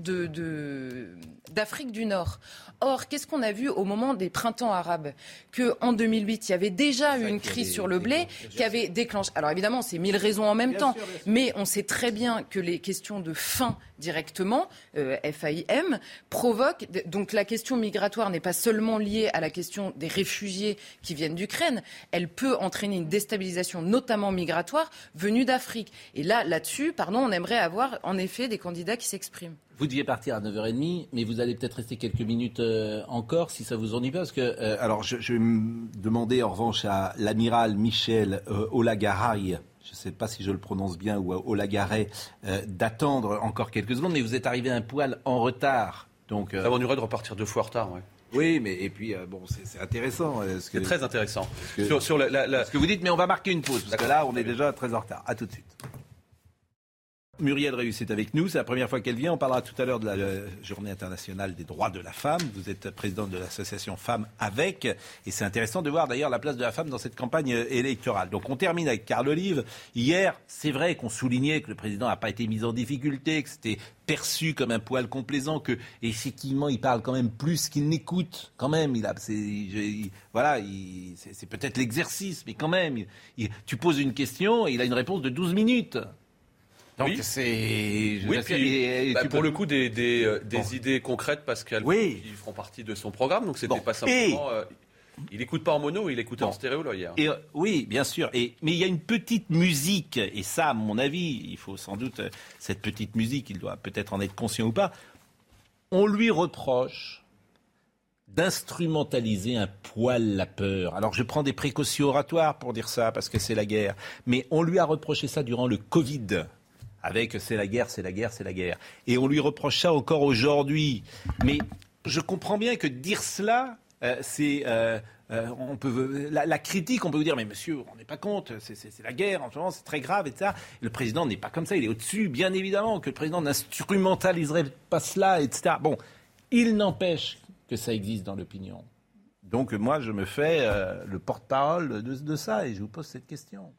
d'Afrique du Nord. Or, qu'est-ce qu'on a vu au moment des printemps arabes? Qu'en 2008, il y avait déjà eu une crise sur le blé qui avait déclenché. Alors évidemment, c'est mille raisons en même temps, mais on sait très bien que les questions de faim directement, euh, FAIM, provoquent. Donc la question migratoire n'est pas seulement liée à la question des réfugiés qui viennent d'Ukraine, elle peut entraîner une déstabilisation, notamment migratoire, venue d'Afrique. Et là, là-dessus, pardon, on aimerait avoir en effet des candidats qui s'expriment. Vous deviez partir à 9h30, mais vous allez peut-être rester quelques minutes euh, encore si ça vous ennuie pas. Parce que, euh, alors, je, vais me demander en revanche à l'amiral Michel euh, Olagaray, je ne sais pas si je le prononce bien, ou Olagaray, d'attendre encore quelques secondes, mais vous êtes arrivé un poil en retard. Donc, ça m'ennuierait de repartir deux fois en retard, ouais. Oui, mais et puis bon, c'est intéressant. C'est très intéressant. sur, sur la, Ce que vous dites, mais on va marquer une pause parce que là, on est déjà très en retard. À tout de suite. Muriel Réus est avec nous, c'est la première fois qu'elle vient. On parlera tout à l'heure de la Journée internationale des droits de la femme. Vous êtes présidente de l'association Femmes avec, et c'est intéressant de voir d'ailleurs la place de la femme dans cette campagne électorale. Donc on termine avec Carl Olive. Hier, c'est vrai qu'on soulignait que le président n'a pas été mis en difficulté, que c'était perçu comme un poil complaisant, que effectivement il parle quand même plus qu'il n'écoute. Quand même, il a, voilà, c'est peut-être l'exercice, mais quand même, tu poses une question et il a une réponse de 12 minutes. Donc c'est. Oui, bah, pour le coup, des, des, euh, idées concrètes, Pascal, oui. qui feront partie de son programme. Donc c'était pas simplement. Euh, il n'écoute pas en mono, il écoute en stéréo là, hier. Et, euh, oui, bien sûr. Et, mais il y a une petite musique, et ça, à mon avis, il faut sans doute cette petite musique, il doit peut-être en être conscient ou pas. On lui reproche d'instrumentaliser un poil la peur. Alors je prends des précautions oratoires pour dire ça, parce que c'est la guerre. Mais on lui a reproché ça durant le Covid avec c'est la guerre, c'est la guerre, c'est la guerre. Et on lui reproche ça encore aujourd'hui. Mais je comprends bien que dire cela, euh, c'est euh, euh, la, critique, on peut vous dire mais monsieur, on n'est pas compte, c'est la guerre en ce moment, c'est très grave, etc. Le président n'est pas comme ça, il est au-dessus, bien évidemment, que le président n'instrumentaliserait pas cela, etc. Bon, il n'empêche que ça existe dans l'opinion. Donc moi, je me fais le porte-parole de ça et je vous pose cette question.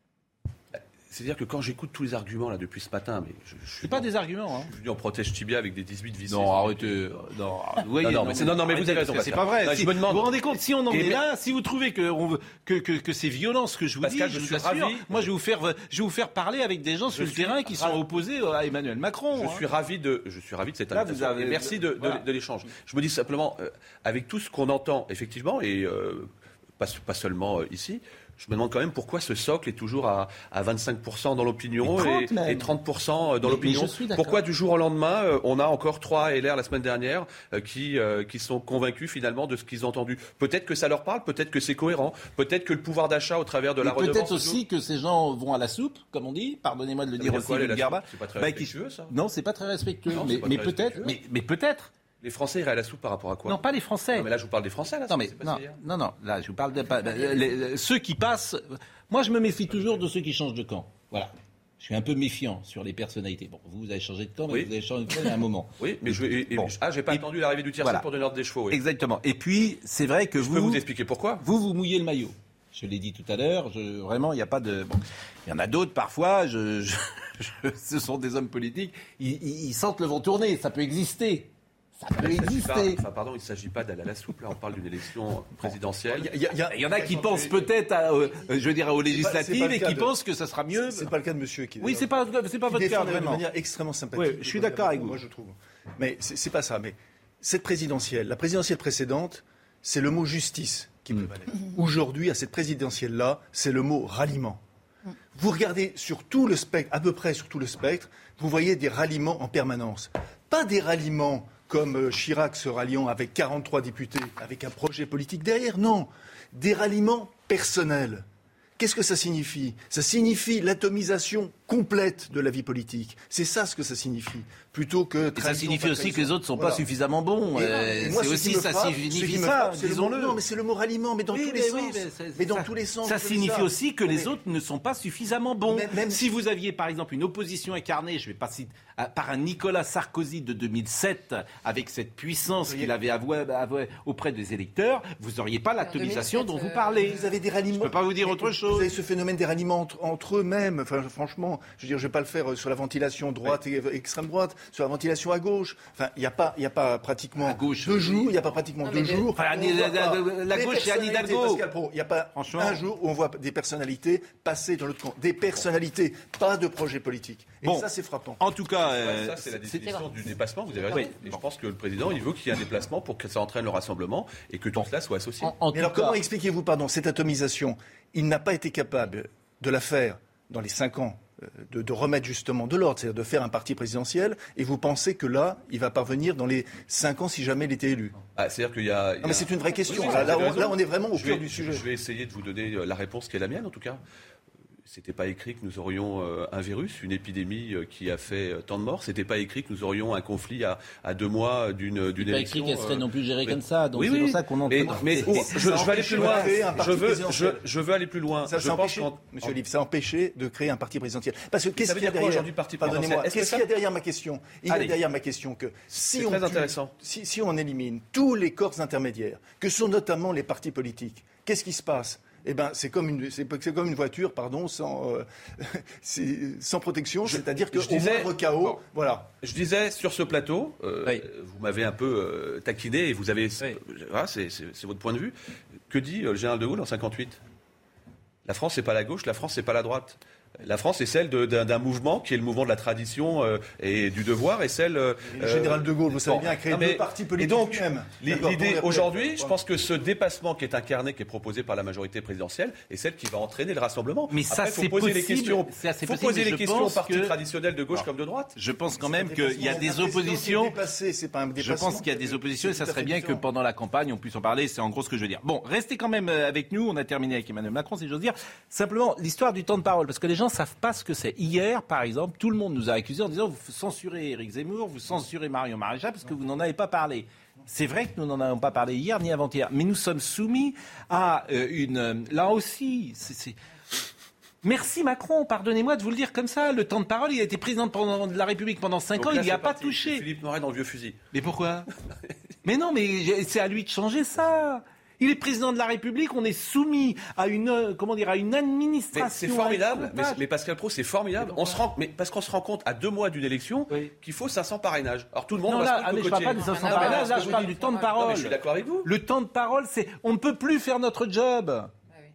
C'est-à-dire que quand j'écoute tous les arguments là depuis ce matin, mais je, je suis pas des arguments. Hein. Je suis en protège tibia avec des 18 vis. Non, arrêtez. Non, non, mais, non, non, mais vous avez raison. C'est pas vrai. je me demande. Vous vous rendez compte si on en est là, si vous trouvez que on veut, que, que, que c'est violent ce que je vous Pascal, dis, je, je suis ravi. Moi, je vais vous faire, je vais vous faire parler avec des gens sur le terrain qui sont opposés à Emmanuel Macron. Je hein. suis ravi de, je suis ravi de cette invitation. Vous avez, merci de, de, l'échange. Je me dis simplement, euh, avec tout ce qu'on entend effectivement et euh, pas, pas seulement euh, ici je me demande quand même pourquoi ce socle est toujours à, 25% dans l'opinion et, 30% dans l'opinion. Pourquoi du jour au lendemain, euh, on a encore trois LR la semaine dernière euh, qui, euh, qui sont convaincus finalement de ce qu'ils ont entendu? Peut-être que ça leur parle, peut-être que c'est cohérent, peut-être que le pouvoir d'achat au travers de la redevance... Peut-être aussi que ces gens vont à la soupe, comme on dit, pardonnez-moi de le dire aussi, C'est pas très bah, respectueux ça? Non, c'est pas très respectueux, mais, peut-être, mais peut-être les Français iraient à la soupe par rapport à quoi Non, pas les Français. Non, mais là, je vous parle des Français. Là, non, mais non, non, là, je vous parle de ceux qui passent. Moi, je me méfie toujours de ceux qui changent de camp. Voilà. je suis un peu méfiant sur les personnalités. Bon, vous, vous avez changé de temps, mais vous avez changé de temps il y a un moment. Oui, mais je et, bon. ah, j'ai pas attendu l'arrivée du tiercé pour donner l'ordre des chevaux. Exactement. Et puis, c'est vrai que je vous. peux vous expliquer pourquoi Vous, vous mouillez le maillot. Je l'ai dit tout à l'heure. Vraiment, il n'y a pas de. Bon, il y en a d'autres parfois. Je, je, ce sont des hommes politiques. Ils, ils, sentent le vent tourner. Ça peut exister. Ça peut exister. enfin, pardon, il ne s'agit pas d'aller à la soupe. Là, on parle d'une élection présidentielle. Il y, y, y, en a qui pensent peut-être, euh, je veux dire, aux législatives et qui de... pensent que ça sera mieux. C'est pas le cas de Monsieur qui. Oui, c'est pas, c'est pas votre cas de manière extrêmement sympathique. Oui, je suis d'accord avec vous. Moi, je trouve. Mais c'est pas ça. Mais cette présidentielle, la présidentielle précédente, c'est le mot justice qui Mm. prévalait. Aujourd'hui, à cette présidentielle-là, c'est le mot ralliement. Vous regardez sur tout le spectre, à peu près sur tout le spectre, vous voyez des ralliements en permanence. Pas des ralliements comme Chirac se ralliant avec 43 députés, avec un projet politique derrière, non. Des ralliements personnels. Qu'est-ce que ça signifie? Ça signifie l'atomisation complète de la vie politique. C'est ça ce que ça signifie. Plutôt que et ça signifie aussi que les autres ne sont voilà. pas suffisamment bons. Euh, c'est aussi ça frappe, signifie ça, disons-le. Non, mais c'est le mot ralliement, mais dans oui, tous mais les oui, sens. Mais, mais dans ça, tous les sens. Ça signifie ça. aussi que les mais, autres ne sont pas suffisamment bons. Même, même, si vous aviez par exemple une opposition incarnée, je vais pas citer, par un Nicolas Sarkozy de 2007, avec cette puissance qu'il avait avoué, avoué auprès des électeurs, vous n'auriez pas l'atomisation dont vous parlez. Vous avez des ralliements. Je peux pas vous dire autre chose. Vous avez ce phénomène des ralliements entre, entre eux-mêmes. Enfin, franchement, je veux dire, je vais pas le faire sur la ventilation droite et extrême droite, sur la ventilation à gauche. Enfin, il n'y a pas, il y a pas pratiquement à gauche, deux jours, il n'y a pas pratiquement non, deux jours. Enfin, la, la, la, la gauche, c'est Anne Hidalgo. Il n'y a pas un jour où on voit des personnalités passer dans l'autre camp. Des personnalités, pas de projet politique. Et bon, ça, c'est frappant. En tout cas, euh, ça, c'est la définition du dépassement. Vous avez raison. Oui. Et je pense que le président, il veut qu'il y ait un déplacement pour que ça entraîne le rassemblement et que tout cela soit associé. En, en Mais alors, cas... comment expliquez-vous, pardon, cette atomisation? Il n'a pas été capable de la faire dans les cinq ans de, de, remettre justement de l'ordre, c'est-à-dire de faire un parti présidentiel, et vous pensez que là, il va parvenir dans les cinq ans si jamais il était élu? Ah, C'est-à-dire qu'il y a. Non, mais c'est une vraie question. Oui, là, là, on, là, on, est vraiment au cœur du sujet. Je vais essayer de vous donner la réponse qui est la mienne, en tout cas. C'était pas écrit que nous aurions euh, un virus, une épidémie euh, qui a fait euh, tant de morts. C'était pas écrit que nous aurions un conflit à, à deux mois d'une d'une pas écrit qu'elle serait non plus gérée mais, comme ça. Donc oui, c'est oui, pour ça qu'on en. Mais, mais oh, je, je, veux aller plus loin. Je veux, je, je, veux aller plus loin. Ça, je pense empêché, Monsieur Olive, ça a empêché de créer un parti présidentiel. Parce que qu'est-ce qu'il y a derrière aujourd'hui parti Pardonnez-moi. Qu'est-ce qu'il y a derrière ma question? Il y a derrière ma question que si on très intéressant. Si, si on élimine tous les corps intermédiaires, que sont notamment les partis politiques, qu'est-ce qui se passe? Eh ben, c'est comme une, c'est, comme une voiture, pardon, sans, euh, sans protection, c'est-à-dire que disais, au moindre chaos, bon, voilà. Je disais sur ce plateau, euh, oui. vous m'avez un peu euh, taquiné et vous avez, oui. voilà, c'est, c'est, c'est, votre point de vue. Que dit le général de Gaulle en 58 La France, c'est pas la gauche, la France, c'est pas la droite. La France est celle d'un, mouvement qui est le mouvement de la tradition euh, et du devoir, et celle. Euh, le général de Gaulle, vous savez bien, a créé deux partis politiques. Et donc, l'idée aujourd'hui, je pense que ce dépassement qui est incarné, qui est proposé par la majorité présidentielle, est celle qui va entraîner le rassemblement. Mais ça, Après, c'est poser possible. les questions. Faut possible, poser les questions aux partis que- traditionnels de gauche Alors, comme de droite. Je pense quand même qu'il y a des oppositions. pas un Je pense qu'il y a des oppositions et ça serait bien que pendant la campagne, on puisse en parler. C'est en gros ce que je veux dire. Bon, restez quand même euh, avec nous. On a terminé avec Emmanuel Macron, si j'ose dire. Simplement, l'histoire du temps de parole, parce que les gens savent pas ce que c'est. Hier, par exemple, tout le monde nous a accusés en disant vous censurez Éric Zemmour, vous censurez Marion Maréchal parce que vous n'en avez pas parlé. C'est vrai que nous n'en avons pas parlé hier ni avant-hier, mais nous sommes soumis à euh, une. euh, Là aussi, c'est-. Merci Macron, pardonnez-moi de vous le dire comme ça. Le temps de parole, il a été président pendant- de la République pendant 5 Donc ans, là, il n'y a pas parti. touché. Philippe Noiret dans le vieux fusil. Mais pourquoi? Mais non, mais c'est à lui de changer ça. Il est président de la République, on est soumis à une, euh, comment dire, à une Mais administration. c'est formidable. Mais, Pascal Pro, c'est formidable. On se rend, mais parce qu'on se rend compte à deux mois d'une élection Oui. qu'il faut 500 parrainages. Alors tout le monde non, va là, se ah, mais je parle pas côté. des 500 Ah, non, parrainages, mais là, je parle du temps de non, mais parole. je suis d'accord avec vous. Le temps de parole, c'est, on ne peut plus faire notre job.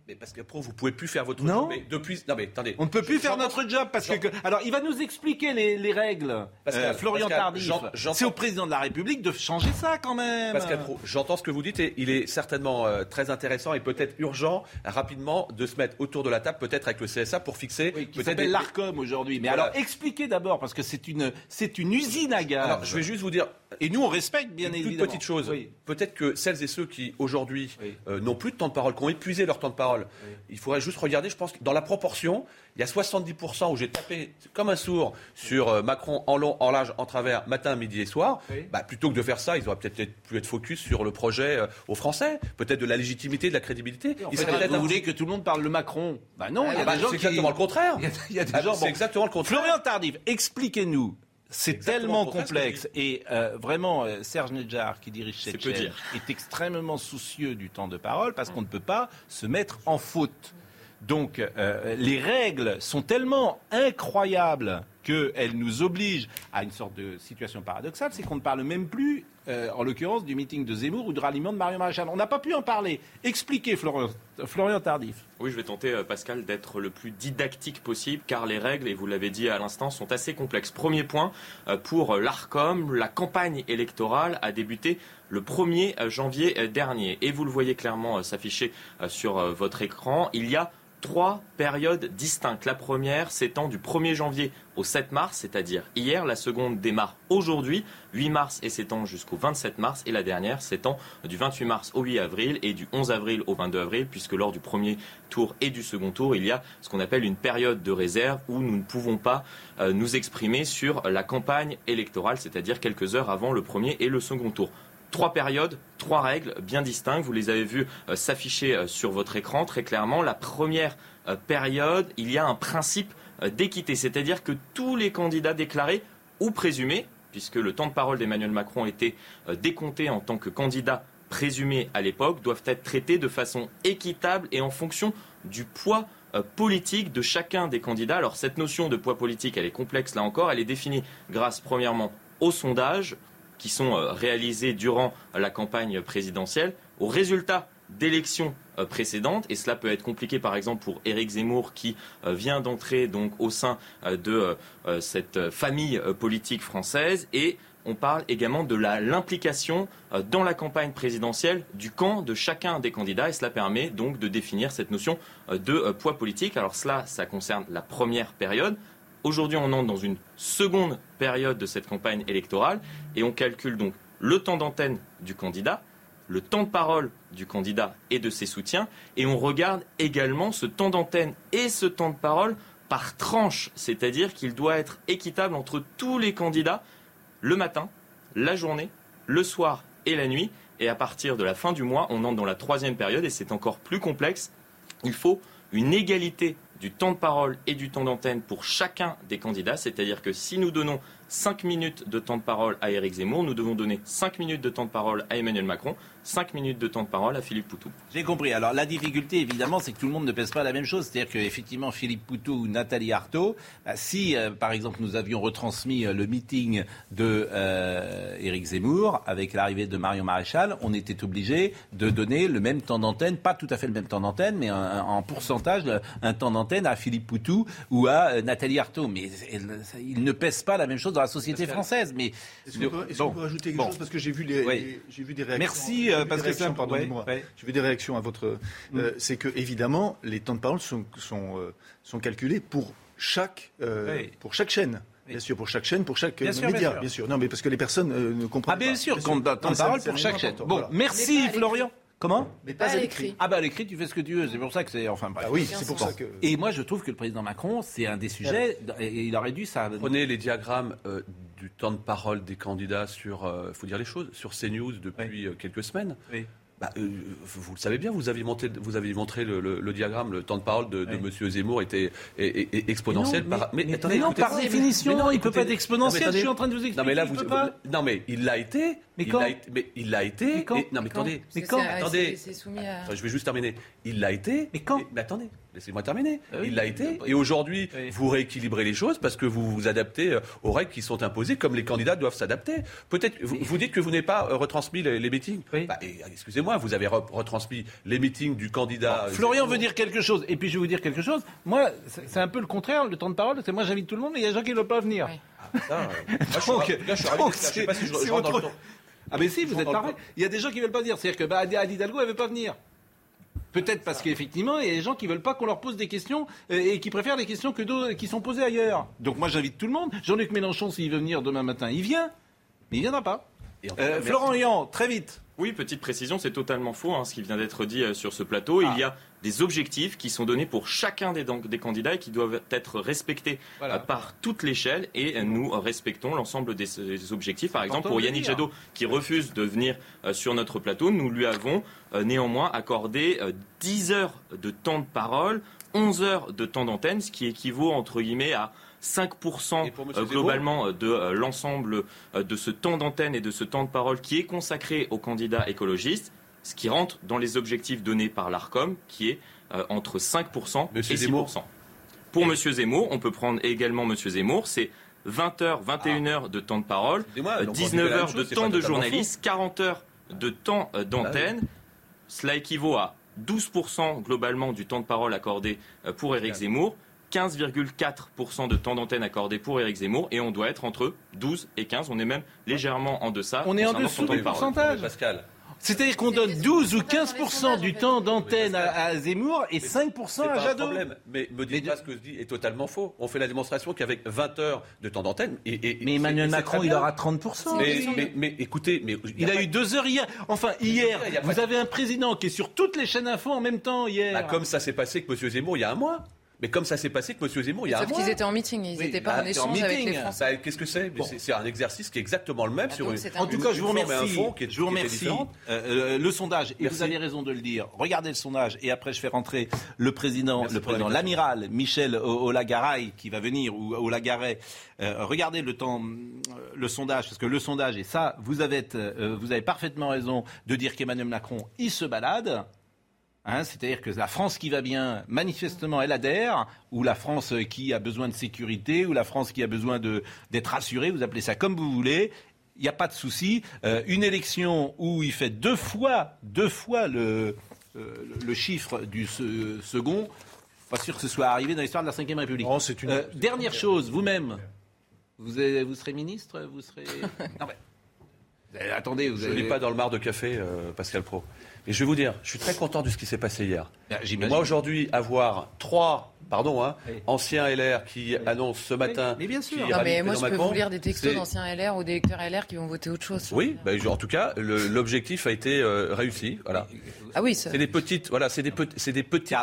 Mais Pascal Pro, vous pouvez plus faire votre Non. job. Mais depuis, non mais attendez. On ne peut plus faire notre job parce que, alors il va nous expliquer les, les règles. Pascal, Euh, Florian Pascal, Tardif. C'est au président de la République de changer ça quand même. Pascal Pro, j'entends ce que vous dites et il est certainement euh, très intéressant et peut-être urgent rapidement de se mettre autour de la table, peut-être avec le CSA pour fixer Oui, qui s'appelle des- l'ARCOM aujourd'hui. Mais Voilà. alors expliquez d'abord parce que c'est une, c'est une usine à gaz. Alors, je vais juste vous dire Et nous on respecte bien une évidemment. toute petite chose. Oui. Peut-être que celles et ceux qui aujourd'hui Oui. euh, n'ont plus de temps de parole, qui ont épuisé leur temps de parole, parole. Il faudrait juste regarder, je pense, dans la proportion, il y a 70% où j'ai tapé comme un sourd sur euh, Macron en long, en large, en travers, matin, midi et soir. Bah, plutôt que de faire ça, ils auraient peut-être pu être focus sur le projet euh, aux Français, peut-être de la légitimité, de la crédibilité. En fait, vous voulez que tout le monde parle le Macron Bah non, il y a bah, des gens c'est qui... exactement le contraire. Il y a des Ah, gens... C'est bon. exactement le contraire. Florian Tardif, expliquez-nous. C'est tellement complexe et euh, vraiment euh, Serge Nedjar qui dirige cette chaîne est extrêmement soucieux du temps de parole parce qu'on ne peut pas se mettre en faute. Donc euh, les règles sont tellement incroyables qu'elles nous obligent à une sorte de situation paradoxale, c'est qu'on ne parle même plus, euh, en l'occurrence, du meeting de Zemmour ou du ralliement de Mario Maréchal. On n'a pas pu en parler. Expliquez, Florian, Tardif. Oui, je vais tenter, euh, Pascal, d'être le plus didactique possible, car les règles, et vous l'avez dit à l'instant, sont assez complexes. Premier point, euh, pour l'ARCOM, la campagne électorale a débuté le 1er janvier dernier. Et vous le voyez clairement s'afficher sur votre écran, il y a trois périodes distinctes. La première s'étend du 1er janvier au 7 mars, c'est-à-dire hier. La seconde démarre aujourd'hui, 8 mars, et s'étend jusqu'au 27 mars. Et la dernière s'étend du 28 mars au 8 avril et du 11 avril au 22 avril, puisque lors du premier tour et du second tour, il y a ce qu'on appelle une période de réserve où nous ne pouvons pas euh, nous exprimer sur la campagne électorale, c'est-à-dire quelques heures avant le premier et le second tour. Trois périodes, trois règles bien distinctes. Vous les avez vues euh, s'afficher euh, sur votre écran très clairement. La première euh, période, il y a un principe d'équité, c'est-à-dire que tous les candidats déclarés ou présumés, puisque le temps de parole d'Emmanuel Macron était décompté en tant que candidat présumé à l'époque, doivent être traités de façon équitable et en fonction du poids politique de chacun des candidats. Alors cette notion de poids politique, elle est complexe là encore, elle est définie grâce premièrement aux sondages qui sont euh, réalisés durant la campagne présidentielle, aux résultats d'élections euh, précédentes, et cela peut être compliqué par exemple pour Éric Zemmour qui euh, vient d'entrer au sein de cette famille politique française, et on parle également de l'implication dans la campagne présidentielle du camp de chacun des candidats, et cela permet donc de définir cette notion de poids politique. Alors cela, ça concerne la première période. Aujourd'hui, on entre dans une seconde période de cette campagne électorale et on calcule donc le temps d'antenne du candidat, le temps de parole du candidat et de ses soutiens, et on regarde également ce temps d'antenne et ce temps de parole par tranche, c'est-à-dire qu'il doit être équitable entre tous les candidats le matin, la journée, le soir et la nuit, et à partir de la fin du mois, on entre dans la troisième période et c'est encore plus complexe. Il faut une égalité du temps de parole et du temps d'antenne pour chacun des candidats, c'est-à-dire que si nous donnons 5 minutes de temps de parole à Éric Zemmour, nous devons donner 5 minutes de temps de parole à Emmanuel Macron, 5 minutes de temps de parole à Philippe Poutou. J'ai compris. Alors la difficulté, évidemment, c'est que tout le monde ne pèse pas la même chose. C'est-à-dire qu'effectivement, Philippe Poutou ou Nathalie Arthaud, bah, si euh, par exemple nous avions retransmis euh, le meeting de euh, Éric Zemmour avec l'arrivée de Marion Maréchal, on était obligé de donner le même temps d'antenne, pas tout à fait le même temps d'antenne, mais un- en pourcentage, un temps d'antenne à Philippe Poutou ou à euh, Nathalie Arthaud. Mais elle- ils ne pèsent pas la même chose dans la société française. Mais Est-ce qu'on peut, rajouter quelque Bon. chose? Parce que j'ai vu, les, Oui. les- j'ai vu des réactions. Merci, j'ai euh, parce des que c'est réactions, un- pardonnez-moi. ouais, ouais. J'ai vu des réactions à votre. euh, C'est que, évidemment, les temps de parole sont, sont, euh, sont calculés pour chaque, euh, Oui. pour chaque chaîne. Oui. Bien sûr, pour chaque chaîne, pour chaque Bien sûr, média, bien bien sûr. sûr. Non, mais parce que les personnes euh, ne comprennent Ah pas. bien sûr, qu'on Non, donne temps de parole pour chaque chaîne. Bon, voilà. Merci pas Florian. Comment Mais Pas pas à l'écrit. Ah bah à l'écrit, tu fais ce que tu veux. C'est pour ça que c'est enfin bref. Ah oui, c'est pour ça que. Et moi, je trouve que le président Macron, c'est un des sujets. Et il aurait dû ça. Prenez les diagrammes euh, du temps de parole des candidats sur, il faut dire les choses, sur CNews depuis euh, quelques semaines. Oui. Bah, euh, vous le savez bien, vous avez montré, vous avez montré le, le- le diagramme, le temps de parole de, de Oui. Monsieur Zemmour était est- est- est exponentiel. Mais non, par, mais, mais attendez, non, écoutez- par définition, mais non, il peut écoutez- pas être exponentiel. non, mais je suis en train de vous expliquer. Non mais là, il vous, peut pas. non mais il l'a été. Mais il quand été- Mais il l'a été. Mais quand et- non mais Quand attendez. Que quand Attendez. c'est- C'est soumis à. Enfin, je vais juste terminer. Il l'a été. Mais quand et- Mais attendez, laissez-moi terminer. Ah oui, il l'a été. Et aujourd'hui, Oui. vous rééquilibrez les choses parce que vous vous adaptez euh, aux règles qui sont imposées, comme les candidats doivent s'adapter. Peut-être. Vous, vous dites que vous n'avez pas euh, retransmis les, les meetings. Oui. Bah, excusez-moi, vous avez re- retransmis les meetings du candidat. euh, Florian veut dire quelque chose, et puis je vais vous dire quelque chose. Moi, c'est un peu le contraire, le temps de parole, c'est moi j'invite tout le monde, mais il y a des gens qui ne veulent pas venir. Ouais. Ça, euh, moi, je suis Donc- ravi- là, je suis ravi donc d'être là. Je sais c'est- pas si je, je c'est rentre dans le temps. Ah mais si, vous êtes pareil. Il y a des gens qui ne veulent pas venir. C'est-à-dire que bah, Anne Hidalgo, elle ne veut pas venir. Peut-être parce qu'effectivement, il y a des gens qui veulent pas qu'on leur pose des questions euh, et qui préfèrent des questions que d'autres qui sont posées ailleurs. Donc moi, j'invite tout le monde. Jean-Luc Mélenchon, s'il veut venir demain matin, il vient. Mais il viendra pas. Euh. Florent Yan, très vite. Oui, petite précision, c'est totalement faux hein, ce qui vient d'être dit euh, sur ce plateau. Il y a des objectifs qui sont donnés pour chacun des, des candidats et qui doivent être respectés euh, par toute l'échelle et nous respectons l'ensemble des, objectifs. Par exemple, pour Yannick Jadot qui refuse de venir euh, sur notre plateau, nous lui avons euh, néanmoins accordé 10 heures de temps de parole, 11 heures de temps d'antenne, ce qui équivaut entre guillemets à 5% globalement de l'ensemble de ce temps d'antenne et de ce temps de parole qui est consacré aux candidats écologistes ce qui rentre dans les objectifs donnés par l'ARCOM, qui est euh, entre 5% et 6%. Pour M. Zemmour, on peut prendre également M. Zemmour, c'est 20h, 21h de temps de parole, 19 heures de temps de journaliste, 40 heures de temps euh, d'antenne. Cela équivaut à 12% globalement du temps de parole accordé euh, pour Éric Zemmour. 15,4% de temps d'antenne accordé pour Éric Zemmour et on doit être entre 12 et 15. On est même légèrement en deçà. On est en dessous du pourcentage. Pascal. C'est-à-dire qu'on donne 12 ou 15% du temps d'antenne à, Zemmour et 5% à Jadot. Problème. Mais me dites pas ce que je dis est totalement faux. On fait la démonstration qu'avec 20 heures de temps d'antenne. Et, mais Emmanuel Macron, il aura 30%. Mais, écoutez, mais il a, eu deux heures hier. Enfin, hier, vous avez un président qui est sur toutes les chaînes info en même temps hier. Bah, comme ça s'est passé avec M. Zemmour il y a un mois. Mais comme ça s'est passé que M. Zemmour, il y a Sauf qu'ils étaient en meeting, ils n'étaient pas bah, en échange avec les Français. Qu'est-ce que c'est? C'est un exercice qui est exactement le même ah, sur une, En tout cas, je vous remercie. je vous remercie. Euh, euh, le sondage, et vous avez raison de le dire. Regardez le sondage, et après je fais rentrer le président, le président, l'amiral Michel Olagaray qui va venir ou Olagaray. Euh, regardez le temps, le sondage, parce que le sondage, et ça, vous avez, vous avez parfaitement raison de dire qu'Emmanuel Macron, il se balade. Hein, c'est-à-dire que la France qui va bien, manifestement, elle adhère, ou la France qui a besoin de sécurité, ou la France qui a besoin d'être rassurée, vous appelez ça comme vous voulez. Il n'y a pas de souci. Euh, une élection où il fait deux fois, deux fois le, euh, le chiffre du second, pas sûr que ce soit arrivé dans l'histoire de la Ve République. Oh, une... Euh, dernière chose, vous-même, vous, vous, serez ministre, vous serez. non, mais... Attendez, vous Je ne lis pas dans le mar de café, Pascal Pro. Et je vais vous dire, je suis très content de ce qui s'est passé hier. Ah, moi, aujourd'hui, avoir trois pardon, hein, ancien LR qui annonce ce matin. Mais, bien sûr. Non, mais moi, je peux vous lire des textos d'anciens LR ou d'électeurs LR qui vont voter autre chose. Oui, bah, en tout cas, l'objectif a été euh, réussi. Voilà. Ah oui, c'est des petites, voilà, c'est des, des petites.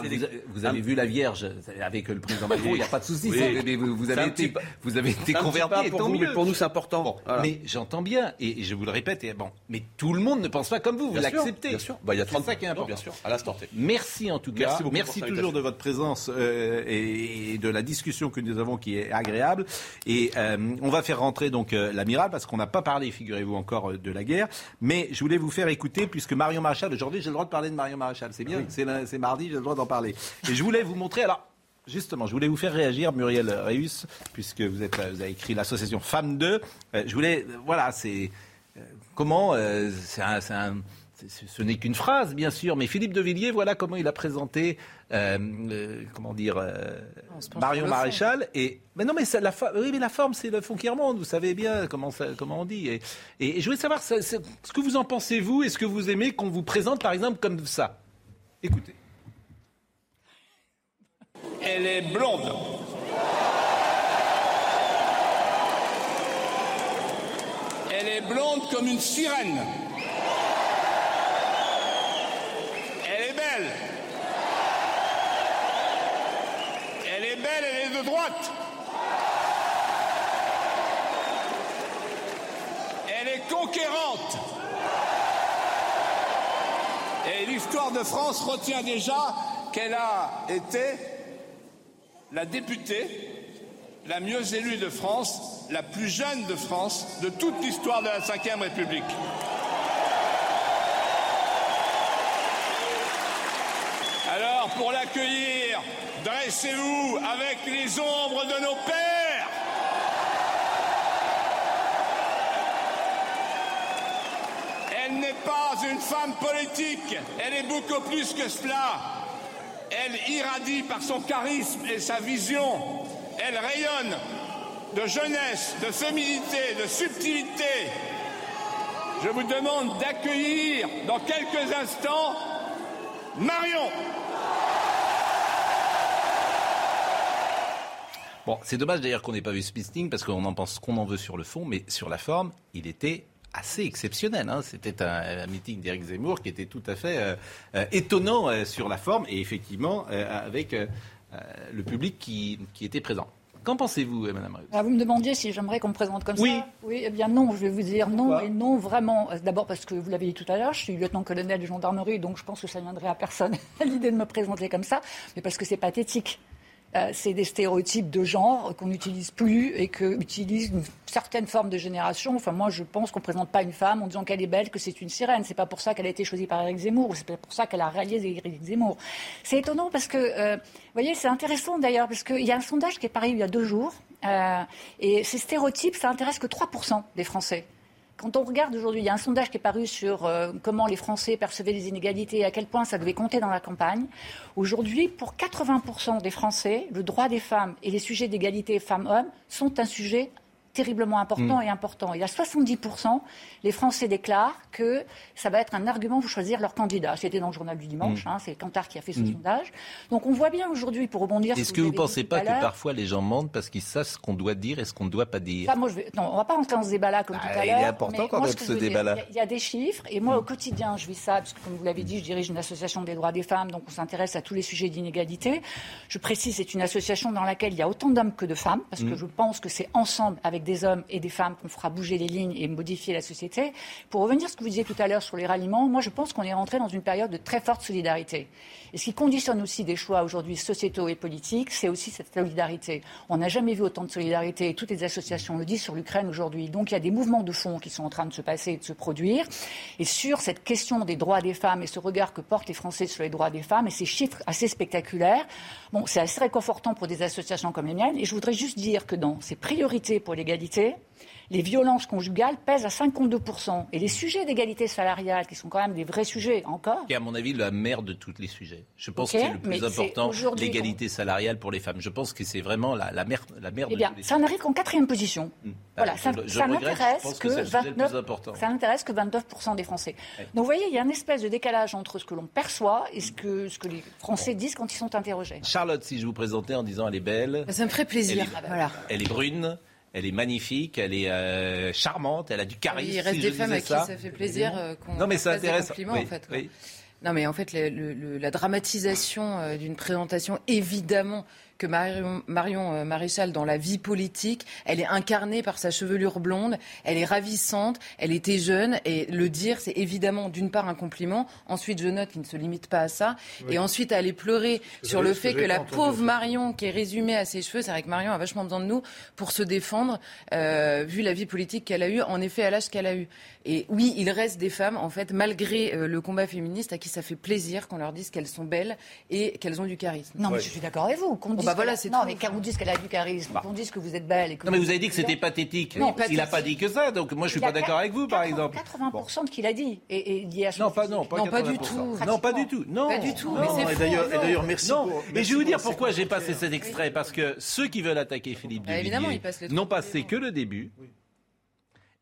Vous, avez vu la Vierge avec le président Macron, il n'y a pas de souci. Vous, avez été, vous avez été converti. Pour, nous, pour nous, c'est important. Mais j'entends bien, et je vous le répète, et bon, mais tout le monde ne pense pas comme vous. Vous l'acceptez. Bah, il y a 30 ça qui est important. Bien sûr. À l'instant Merci en tout cas. Merci, Merci toujours de votre présence. Euh, et, de la discussion que nous avons qui est agréable. Et euh, on va faire rentrer donc euh, l'amiral parce qu'on n'a pas parlé, figurez-vous, encore de la guerre. Mais je voulais vous faire écouter puisque Marion Maréchal, aujourd'hui j'ai le droit de parler de Marion Maréchal. C'est bien, c'est mardi, j'ai le droit d'en parler. Et je voulais vous montrer, alors Justement, je voulais vous faire réagir, Muriel Reus, puisque vous, êtes, vous avez écrit l'association Femmes 2. je voulais, voilà, c'est comment, c'est un, ce n'est qu'une phrase, bien sûr, mais Philippe de Villiers, voilà comment il a présenté, euh, euh, comment dire, euh, Marion Maréchal. Et mais non, mais la, oui, mais la forme, c'est le fond qui remonte. Vous savez bien comment, comment on dit. Et, et, je voulais savoir ce que vous en pensez vous. Est-ce que vous aimez qu'on vous présente, par exemple, comme ça? Écoutez. Elle est blonde. Elle est blonde comme une sirène. Elle est belle, elle est de droite. Elle est conquérante. Et l'histoire de France retient déjà qu'elle a été la députée la mieux élue de France, la plus jeune de France de toute l'histoire de la Ve République. Pour l'accueillir, dressez-vous avec les ombres de nos pères. Elle n'est pas une femme politique, elle est beaucoup plus que cela. Elle irradie par son charisme et sa vision. Elle rayonne de jeunesse, de féminité, de subtilité. Je vous demande d'accueillir dans quelques instants Marion. Bon, c'est dommage d'ailleurs qu'on n'ait pas vu ce meeting parce qu'on en pense qu'on en veut sur le fond, mais sur la forme, il était assez exceptionnel. Hein. C'était un, meeting d'Éric Zemmour qui était tout à fait euh, euh, étonnant euh, sur la forme et effectivement avec le public qui, était présent. Qu'en pensez-vous, Madame ah, Vous me demandiez si j'aimerais qu'on me présente comme oui. ça. Oui. Eh bien non, je vais vous dire non et non vraiment. D'abord parce que vous l'avez dit tout à l'heure, je suis lieutenant-colonel de gendarmerie, donc je pense que ça viendrait à personne l'idée de me présenter comme ça, mais parce que c'est pathétique. Euh, c'est des stéréotypes de genre qu'on n'utilise plus et que utilise une certaine forme de génération. Enfin, moi, je pense qu'on ne présente pas une femme en disant qu'elle est belle, que c'est une sirène. C'est pas pour ça qu'elle a été choisie par Eric Zemmour, ou c'est pas pour ça qu'elle a réalisé Eric Zemmour. C'est étonnant parce que, euh, vous voyez, c'est intéressant d'ailleurs parce qu'il y a un sondage qui est paru il y a deux jours euh, et ces stéréotypes, ça intéresse que 3% des Français. Quand on regarde aujourd'hui, il y a un sondage qui est paru sur euh, comment les Français percevaient les inégalités et à quel point ça devait compter dans la campagne. Aujourd'hui, pour 80% des Français, le droit des femmes et les sujets d'égalité femmes-hommes sont un sujet terriblement important mm. et important. Il y a 70%, les Français déclarent que ça va être un argument pour choisir leur candidat. C'était dans le journal du dimanche, mm. hein, c'est Cantar qui a fait ce mm. sondage. Donc on voit bien aujourd'hui, pour rebondir Est-ce que vous ne pensez pas que parfois les gens mentent parce qu'ils savent ce qu'on doit dire et ce qu'on ne doit pas dire? Moi, je Non, on ne va pas rentrer dans ce débat-là comme bah, tout à l'heure. Il est important quand même ce débat-là. Il y, a des chiffres, et moi au quotidien, je vis ça, parce que comme vous l'avez dit, je dirige une association des droits des femmes, donc on s'intéresse à tous les sujets d'inégalité. Je précise, c'est une association dans laquelle il y a autant d'hommes que de femmes, parce que je pense que c'est ensemble, avec des hommes et des femmes, qu'on fera bouger les lignes et modifier la société. Pour revenir à ce que vous disiez tout à l'heure sur les ralliements, moi je pense qu'on est rentré dans une période de très forte solidarité. Et ce qui conditionne aussi des choix aujourd'hui sociétaux et politiques, c'est aussi cette solidarité. On n'a jamais vu autant de solidarité, et toutes les associations le disent sur l'Ukraine aujourd'hui. Donc il y a des mouvements de fond qui sont en train de se passer et de se produire. Et sur cette question des droits des femmes et ce regard que portent les Français sur les droits des femmes et ces chiffres assez spectaculaires, bon, c'est assez réconfortant pour des associations comme les miennes. Et je voudrais juste dire que dans ces priorités pour l'égalité, les violences conjugales pèsent à 52%. Et les sujets d'égalité salariale, qui sont quand même des vrais sujets encore. Et à mon avis, la mère de tous les sujets. Je pense que c'est le plus important, l'égalité salariale pour les femmes. Je pense que c'est vraiment la, la mère, la mère eh bien, ça n'arrive qu'en quatrième position. Hmm. Voilà, ça, n'intéresse que, 29, ça n'intéresse que 29% des Français. Donc vous voyez, il y a une espèce de décalage entre ce que l'on perçoit et ce que, ce que les Français disent quand ils sont interrogés. Charlotte, si je vous présentais en disant elle est belle. Ça me ferait plaisir. voilà. elle est brune. Elle est magnifique, elle est euh, charmante, elle a du charisme. il reste des femmes à qui ça fait plaisir euh, qu'on non, mais ça intéresse. en fait. Non, mais en fait, la dramatisation euh, d'une présentation, évidemment, que Marion, Marion euh, Maréchal, dans la vie politique, elle est incarnée par sa chevelure blonde, elle est ravissante, elle était jeune, et le dire, c'est évidemment d'une part un compliment. Ensuite, je note qu'il ne se limite pas à ça. Et ensuite, aller pleurer sur le fait que, la pauvre Marion, qui est résumée à ses cheveux, c'est vrai que Marion a vachement besoin de nous pour se défendre, euh, vu la vie politique qu'elle a eue, en effet, à l'âge qu'elle a eu. Et oui, il reste des femmes, en fait, malgré euh, le combat féministe, à qui ça fait plaisir qu'on leur dise qu'elles sont belles et qu'elles ont du charisme. Non, mais je suis d'accord avec vous. Bah voilà, non, mais quand vous dites qu'elle a du charisme, bah. qu'on dise que vous êtes belle. Et que non, mais vous avez dit que c'était pathétique. il n'a pas dit que ça, donc moi je suis pas d'accord avec vous, par exemple. 80% de qu'il a dit est, lié à Non, pas non, pas, non, pas du tout. Non, pas du tout. Non, pas du tout. Mais et d'ailleurs, merci. Non, mais je vais vous dire pourquoi j'ai passé cet extrait, parce que ceux qui veulent attaquer Philippe bah, Duvillier n'ont passé que le début.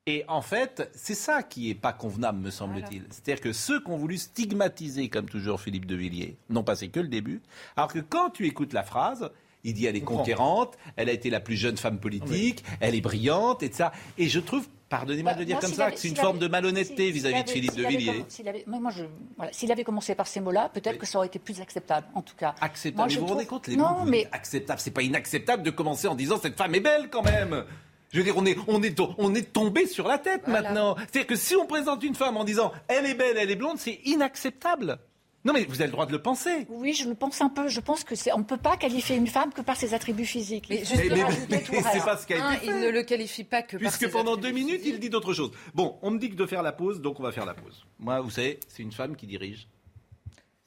Et en fait, c'est ça qui n'est pas convenable, me semble-t-il. C'est-à-dire que ceux qui ont voulu stigmatiser, comme toujours Philippe de Villiers, n'ont passé que le début. Alors que quand tu écoutes la phrase, il dit elle est conquérante, elle a été la plus jeune femme politique, elle est brillante, et ça. Et je trouve Pardonnez-moi de le dire comme ça, que c'est une forme de malhonnêteté vis-à-vis de Philippe de Villiers. S'il avait, commencé par ces mots-là, peut-être que ça aurait été plus acceptable, en tout cas. Acceptable, mais vous vous rendez compte, les non, mots, mais... acceptable, c'est pas inacceptable de commencer en disant cette femme est belle quand même je veux dire, on est, on est, on est tombé sur la tête maintenant. C'est-à-dire que si on présente une femme en disant elle est belle, elle est blonde, c'est inacceptable. Non, mais vous avez le droit de le penser. Oui, je le pense un peu. Je pense que c'est, on ne peut pas qualifier une femme que par ses attributs physiques. Mais, mais, c'est pas ce qu'a Il ne le qualifie pas que Puisque par ses pendant deux minutes, il dit d'autres choses. Bon, on me dit que de faire la pause, donc on va faire la pause. Moi, vous savez, c'est une femme qui dirige.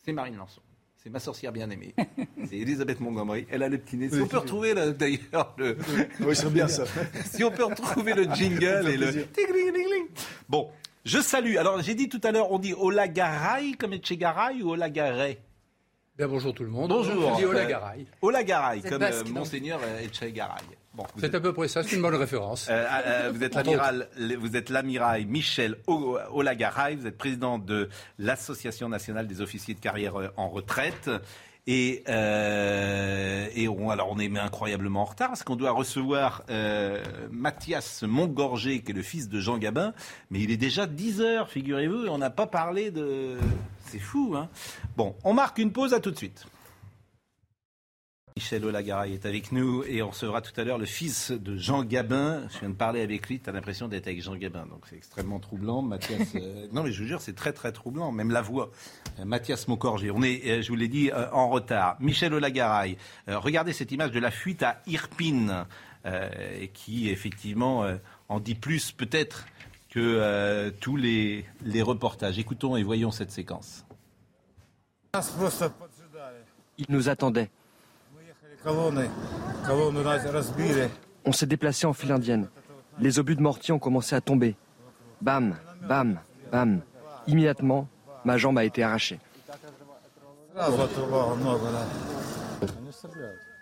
C'est Marine Lançon. C'est ma sorcière bien-aimée. C'est Elisabeth Montgomery. Elle a le petit nez. Si on peut retrouver d'ailleurs le. Oui, c'est bien ça. si on peut retrouver le jingle et le. Bon, je salue. Alors, j'ai dit tout à l'heure, on dit Olagaray comme Echegaray ou Olagaray? Bien, bonjour tout le monde. Bonjour. On dit Olagaray. Olagaray, comme euh, Monseigneur Echegaray. C'est à peu près ça, c'est une bonne référence. Euh, euh, vous êtes l'amiral, vous êtes l'amiral Michel Olagaray, vous êtes président de l'Association nationale des officiers de carrière en retraite. Et, euh, et on, alors on est incroyablement en retard parce qu'on doit recevoir euh, Mathias Montgorgé, qui est le fils de Jean Gabin, mais il est déjà 10 heures, figurez-vous, et on n'a pas parlé de... C'est fou, hein Bon, on marque une pause, à tout de suite. Michel Olagaray est avec nous et on recevra tout à l'heure le fils de Jean Gabin. Je viens de parler avec lui, tu as l'impression d'être avec Jean Gabin, donc c'est extrêmement troublant. Mathias, euh, non mais je vous jure, c'est très très troublant, même la voix. Euh, Mathias Moncorgé, on est, euh, je vous l'ai dit, euh, en retard. Michel Olagaray, euh, regardez cette image de la fuite à Irpine, euh, qui effectivement euh, en dit plus peut-être que euh, tous les, les reportages. Écoutons et voyons cette séquence. Ils nous attendaient. On s'est déplacé en file indienne. Les obus de mortier ont commencé à tomber. Bam, bam, bam. Immédiatement, ma jambe a été arrachée.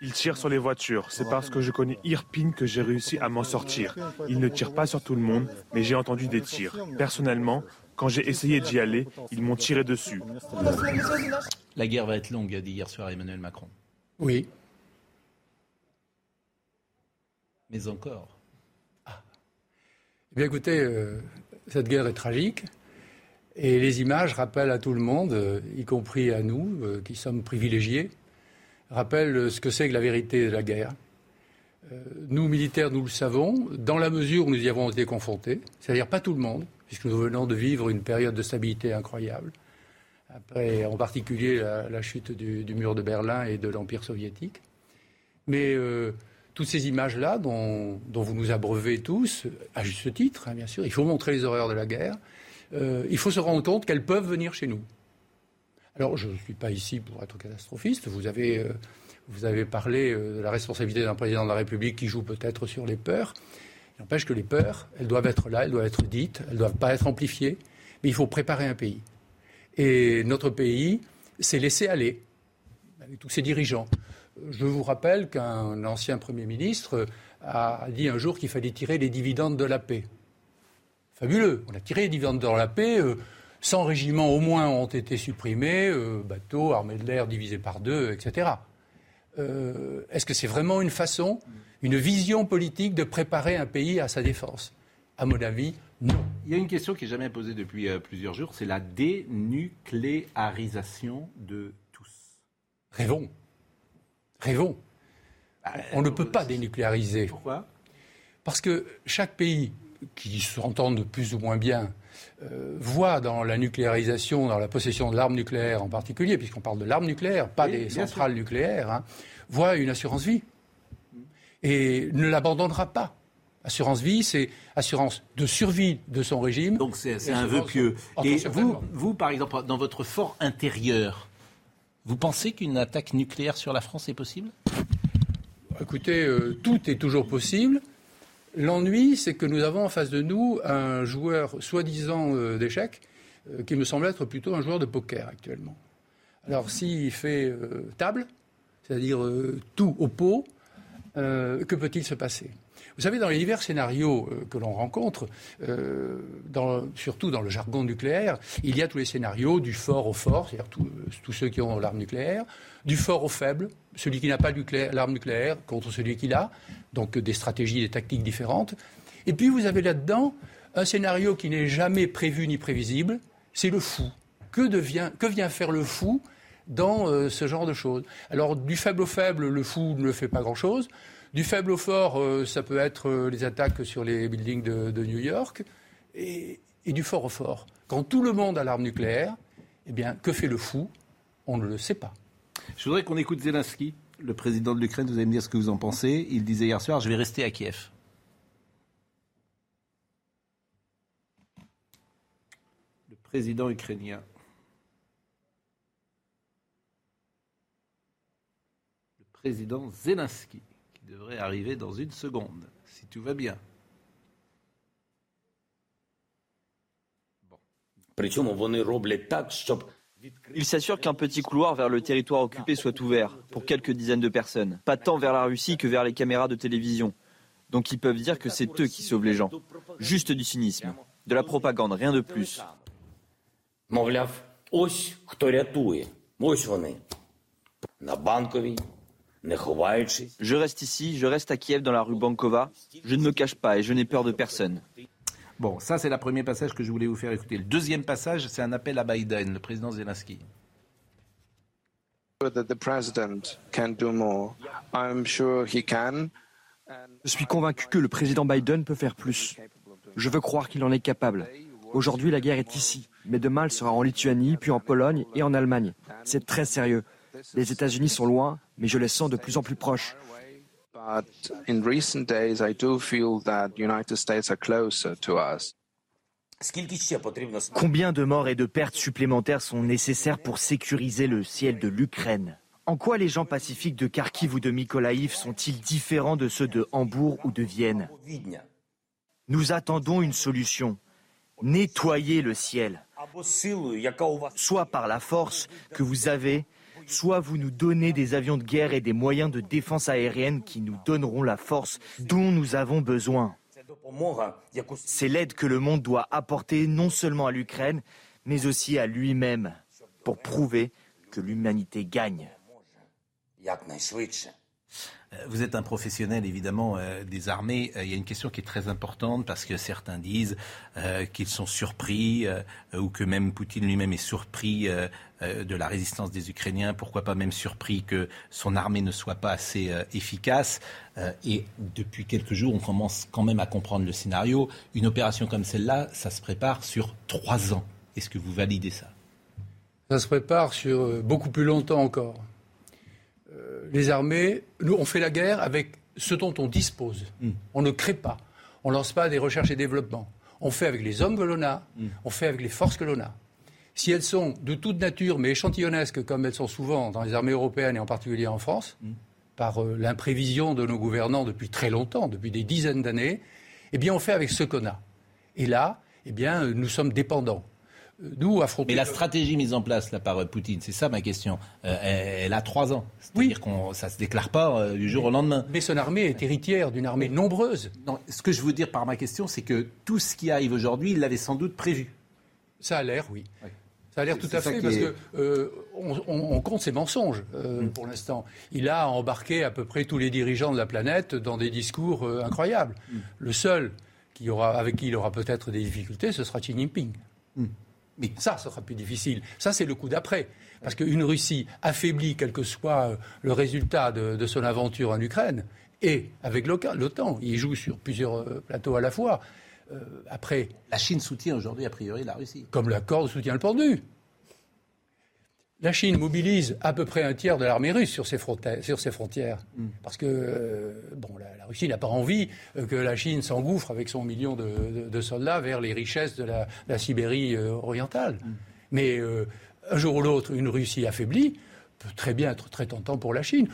Ils tirent sur les voitures. C'est parce que je connais Irpine que j'ai réussi à m'en sortir. Ils ne tirent pas sur tout le monde, mais j'ai entendu des tirs. Personnellement, quand j'ai essayé d'y aller, ils m'ont tiré dessus. La guerre va être longue, a dit hier soir Emmanuel Macron. Oui. Mais encore. Eh bien, écoutez, euh, cette guerre est tragique. Et les images rappellent à tout le monde, euh, y compris à nous, euh, qui sommes privilégiés, rappellent ce que c'est que la vérité de la guerre. Nous, militaires, nous le savons, dans la mesure où nous y avons été confrontés, c'est-à-dire pas tout le monde, puisque nous venons de vivre une période de stabilité incroyable, en particulier la, chute du, mur de Berlin et de l'Empire soviétique. Mais toutes ces images-là, dont, vous nous abreuvez tous, à juste titre, hein, bien sûr, il faut montrer les horreurs de la guerre, euh, il faut se rendre compte qu'elles peuvent venir chez nous. Alors, je ne suis pas ici pour être catastrophiste. Vous avez, euh, vous avez parlé euh, de la responsabilité d'un président de la République qui joue peut-être sur les peurs. Il n'empêche que les peurs, elles doivent être là, elles doivent être dites, elles ne doivent pas être amplifiées. Mais il faut préparer un pays. Et notre pays s'est laissé aller, avec tous ses dirigeants. Je vous rappelle qu'un ancien Premier ministre a dit un jour qu'il fallait tirer les dividendes de la paix. Fabuleux. On a tiré les dividendes de la paix. Euh, 100 régiments au moins ont été supprimés, euh, bateaux, armées de l'air divisées par deux, etc. Euh, Est-ce que c'est vraiment une façon, une vision politique de préparer un pays à sa défense? À mon avis, non. Il y a une question qui est jamais posée depuis euh, plusieurs jours, c'est la dénucléarisation de tous. Rêvons. Rêvons. On ne peut pas dénucléariser. Pourquoi? Parce que chaque pays qui s'entendent plus ou moins bien euh, voit dans la nucléarisation, dans la possession de l'arme nucléaire en particulier, puisqu'on parle de l'arme nucléaire, pas Oui, des centrales nucléaires, hein, voit une assurance vie et ne l'abandonnera pas. Assurance vie, c'est assurance de survie de son régime. Donc c'est un vœu pieux. Et vous, par exemple, dans votre fort intérieur, vous pensez qu'une attaque nucléaire sur la France est possible? Écoutez, euh, tout est toujours possible. L'ennui, c'est que nous avons en face de nous un joueur soi-disant euh, d'échecs euh, qui me semble être plutôt un joueur de poker actuellement. Alors s'il fait table, c'est-à-dire tout au pot, que peut-il se passer? Vous savez, dans les divers scénarios euh, que l'on rencontre, euh, surtout dans le jargon nucléaire, il y a tous les scénarios du fort au fort, c'est-à-dire tous- tous ceux qui ont l'arme nucléaire, du fort au faible, celui qui n'a pas l'arme nucléaire contre celui qui l'a, donc euh, des stratégies, des tactiques différentes. Et puis vous avez là-dedans un scénario qui n'est jamais prévu ni prévisible, c'est le fou. Que, vient faire le fou dans euh, ce genre de choses? Alors du faible au faible, le fou ne fait pas grand-chose. Du faible au fort, euh, ça peut être euh, les attaques sur les buildings de, New York. Et, et du fort au fort. Quand tout le monde a l'arme nucléaire, eh bien, que fait le fou? On ne le sait pas. Je voudrais qu'on écoute Zelensky, le président de l'Ukraine. Vous allez me dire ce que vous en pensez. Il disait hier soir, je vais rester à Kiev. Le président ukrainien. Le président Zelensky, devrait arriver dans une seconde, si tout va bien. Причому вони роблять так, щоб Il s'assure qu'un petit couloir vers le territoire occupé soit ouvert pour quelques dizaines de personnes, pas tant vers la Russie que vers les caméras de télévision. Donc ils peuvent dire que c'est eux qui sauvent les gens. Juste du cynisme, de la propagande, rien de plus. Мовляв, ось хто рятує. Ось вони. Je reste ici, je reste à Kiev dans la rue Bankova. Je ne me cache pas et je n'ai peur de personne. Bon, ça c'est le premier passage que je voulais vous faire écouter. Le deuxième passage, c'est un appel à Biden, le président Zelensky. Je suis convaincu que le président Biden peut faire plus. Je veux croire qu'il en est capable. Aujourd'hui, la guerre est ici, mais demain, elle sera en Lituanie, puis en Pologne et en Allemagne. C'est très sérieux. Les États-Unis sont loin, mais je les sens de plus en plus proches. Combien de morts et de pertes supplémentaires sont nécessaires pour sécuriser le ciel de l'Ukraine? En quoi les gens pacifiques de Kharkiv ou de Mykolaïv sont-ils différents de ceux de Hambourg ou de Vienne? Nous attendons une solution. Nettoyer le ciel. Soit par la force que vous avez, soit vous nous donnez des avions de guerre et des moyens de défense aérienne qui nous donneront la force dont nous avons besoin. C'est l'aide que le monde doit apporter non seulement à l'Ukraine, mais aussi à lui-même, pour prouver que l'humanité gagne. Euh, vous êtes un professionnel évidemment euh, des armées. Euh, il y a une question qui est très importante parce que certains disent qu'ils sont surpris ou que même Poutine lui-même est surpris de la résistance des Ukrainiens. Pourquoi pas même surpris que son armée ne soit pas assez efficace? et depuis quelques jours, on commence quand même à comprendre le scénario. Une opération comme celle-là, ça se prépare sur trois ans. Est-ce que vous validez ça? Ça se prépare sur beaucoup plus longtemps encore les armées, nous, on fait la guerre avec ce dont on dispose. Hmm. On ne crée pas. On ne lance pas des recherches et développements. On fait avec les hommes que l'on a, hmm. on fait avec les forces que l'on a. Si elles sont de toute nature, mais échantillonnesques, comme elles sont souvent dans les armées européennes et en particulier en France, hmm. par euh, l'imprévision de nos gouvernants depuis très longtemps, depuis des dizaines d'années, eh bien, on fait avec ce qu'on a. Et là, eh bien, nous sommes dépendants. Nous affronter. Mais la stratégie mise en place là, par euh, Poutine, c'est ça ma question. Euh, elle, a trois ans. C'est-à-dire qu'on ça se déclare pas euh, du jour au lendemain. Mais son armée est héritière d'une armée nombreuse. Non, ce que je veux dire par ma question, c'est que tout ce qui arrive aujourd'hui, il l'avait sans doute prévu. Ça a l'air, oui. Ça a l'air tout à fait, parce qu'on on, compte ses mensonges mm. pour l'instant. Il a embarqué à peu près tous les dirigeants de la planète dans des discours incroyables. Mm. Le seul qui aura, avec qui il aura peut-être des difficultés, ce sera Xi Jinping. Mm. Mais ça, ce sera plus difficile. Ça, c'est le coup d'après. Parce qu'une Russie affaiblie, quel que soit euh, le résultat de, son aventure en Ukraine, et avec l'OTAN, il joue sur plusieurs euh, plateaux à la fois. Euh, après, la Chine soutient aujourd'hui a priori la Russie. Comme la corde soutient le pendu. La Chine mobilise à peu près un tiers de l'armée russe sur ses, frontières. Mm. Parce que euh, bon, la, Russie n'a pas envie euh, que la Chine s'engouffre avec son million de, soldats vers les richesses de la, Sibérie euh, orientale. Mm. Mais un jour ou l'autre, une Russie affaiblie peut très bien être très tentant pour la Chine.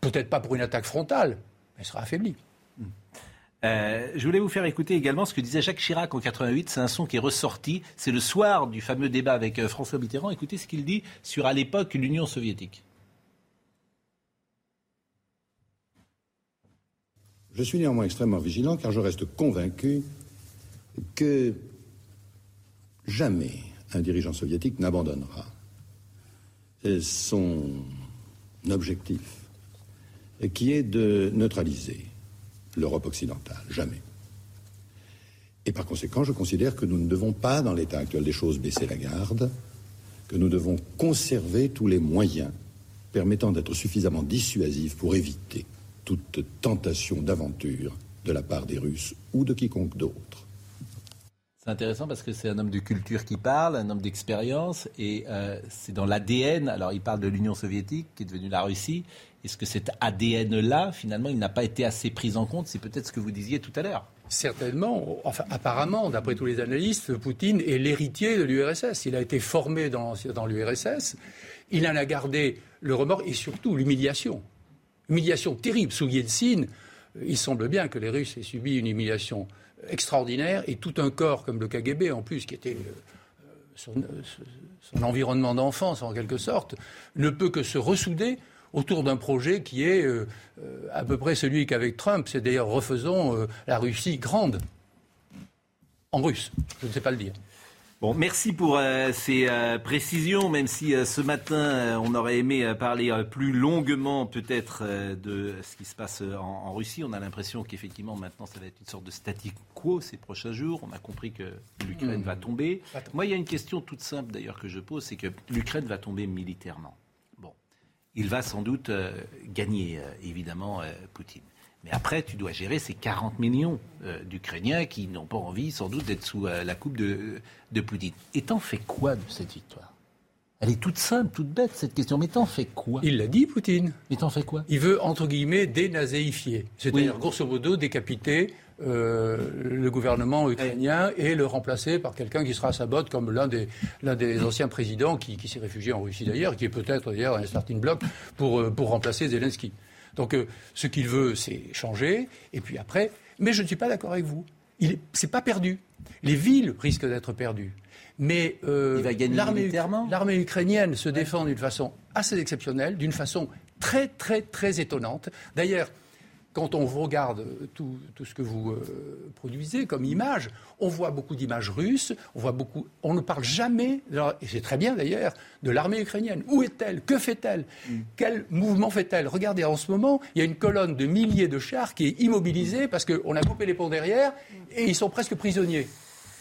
Peut-être pas pour une attaque frontale, mais elle sera affaiblie. Euh, je voulais vous faire écouter également ce que disait Jacques Chirac en 88. C'est un son qui est ressorti. C'est le soir du fameux débat avec euh, François Mitterrand. Écoutez ce qu'il dit sur, à l'époque, l'Union soviétique. Je suis néanmoins extrêmement vigilant car je reste convaincu que jamais un dirigeant soviétique n'abandonnera son objectif qui est de neutraliser l'Europe occidentale. Jamais. Et par conséquent, je considère que nous ne devons pas, dans l'état actuel des choses, baisser la garde, que nous devons conserver tous les moyens permettant d'être suffisamment dissuasifs pour éviter toute tentation d'aventure de la part des Russes ou de quiconque d'autre. C'est intéressant parce que c'est un homme de culture qui parle, un homme d'expérience, et euh, c'est dans l'ADN. Alors il parle de l'Union soviétique qui est devenue la Russie, est-ce que cet ADN-là, finalement, il n'a pas été assez pris en compte? C'est peut-être ce que vous disiez tout à l'heure. Certainement. Apparemment, d'après tous les analystes, Poutine est l'héritier de l'URSS. Il a été formé dans, l'URSS. Il en a gardé le remords et surtout l'humiliation. Humiliation terrible. Sous Yeltsin, il semble bien que les Russes aient subi une humiliation extraordinaire et tout un corps comme le KGB, en plus, qui était euh, son, son environnement d'enfance, en quelque sorte, ne peut que se ressouder autour d'un projet qui est euh, euh, à peu près celui qu'avec Trump, c'est d'ailleurs refaisons euh, la Russie grande. En russe, je ne sais pas le dire. Bon, merci pour euh, ces euh, précisions, même si euh, ce matin, on aurait aimé parler plus longuement peut-être de ce qui se passe en, Russie. On a l'impression qu'effectivement, maintenant, ça va être une sorte de static quo ces prochains jours. On a compris que l'Ukraine va tomber. Moi, il y a une question toute simple d'ailleurs que je pose, c'est que l'Ukraine va tomber militairement. Il va sans doute gagner, évidemment, Poutine. Mais après, tu dois gérer ces 40 millions euh, d'Ukrainiens qui n'ont pas envie, sans doute, d'être sous euh, la coupe de, de Poutine. Et t'en fais quoi de cette victoire? Elle est toute simple, toute bête, cette question. Mais t'en fais quoi? Il l'a dit, Poutine. Mais t'en fais quoi? Il veut, entre guillemets, dénazéifier. C'est-à-dire, grosso modo, décapiter euh, le gouvernement ukrainien et le remplacer par quelqu'un qui sera à sa botte, comme l'un des, l'un des anciens présidents qui, qui s'est réfugié en Russie d'ailleurs, qui est peut-être d'ailleurs un starting block pour, pour remplacer Zelensky. Donc euh, ce qu'il veut, c'est changer. Et puis après, mais je ne suis pas d'accord avec vous. Ce n'est pas perdu. Les villes risquent d'être perdues. Mais euh, l'armée ukrainienne se défend d'une façon assez exceptionnelle, d'une façon très, très, très étonnante. D'ailleurs, quand on regarde tout, ce que vous euh, produisez comme images, on voit beaucoup d'images russes, on voit beaucoup. On ne parle jamais, et c'est très bien d'ailleurs, de l'armée ukrainienne. Où est-elle? Que fait-elle? Mm. Quel mouvement fait-elle? Regardez, en ce moment, il y a une colonne de milliers de chars qui est immobilisée parce qu'on a coupé les ponts derrière et ils sont presque prisonniers.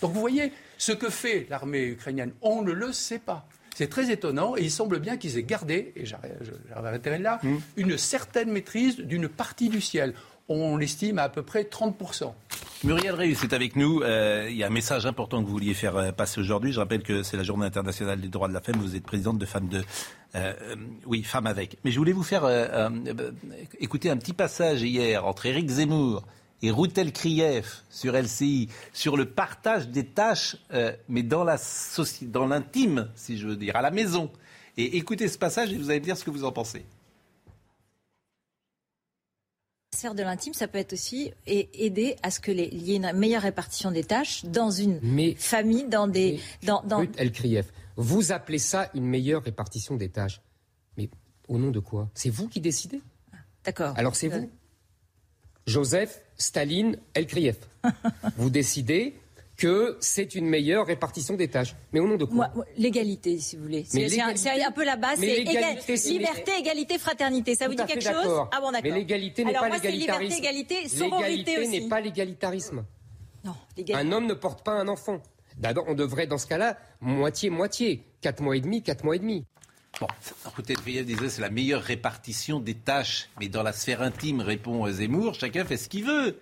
Donc vous voyez, ce que fait l'armée ukrainienne, on ne le sait pas. C'est très étonnant et il semble bien qu'ils aient gardé, et j'arrêterai là, mmh. une certaine maîtrise d'une partie du ciel. On l'estime à à peu près 30%. Muriel Reus est avec nous. Euh, il y a un message important que vous vouliez faire euh, passer aujourd'hui. Je rappelle que c'est la journée internationale des droits de la femme. Vous êtes présidente de Femmes de... Euh, oui, Femmes avec. Mais je voulais vous faire écouter un petit passage hier entre Éric Zemmour et Routel Krief sur LCI, sur le partage des tâches, euh, mais dans l'intime, si je veux dire, à la maison. Et écoutez ce passage et vous allez me dire ce que vous en pensez. Faire de l'intime, ça peut être aussi aider à ce qu'il y ait une meilleure répartition des tâches dans une famille, dans des. dans, dans... vous appelez ça une meilleure répartition des tâches. Mais au nom de quoi? C'est vous qui décidez? D'accord. Alors c'est vous. Joseph Staline, Elkriev. Vous décidez que c'est une meilleure répartition des tâches. Mais au nom de quoi L'égalité, si vous voulez. C'est un, peu la base. C'est liberté, égalité, fraternité. Ça vous dit quelque chose Ah bon, d'accord. Mais l'égalité n'est pas l'égalitarisme. L'égalité, n'est pas l'égalitarisme. Non, Un homme ne porte pas un enfant. D'abord, on devrait, dans ce cas-là, moitié-moitié. Quatre mois et demi, quatre mois et demi. Bon, peut-être disait c'est la meilleure répartition des tâches, mais dans la sphère intime, répond Zemmour, chacun fait ce qu'il veut.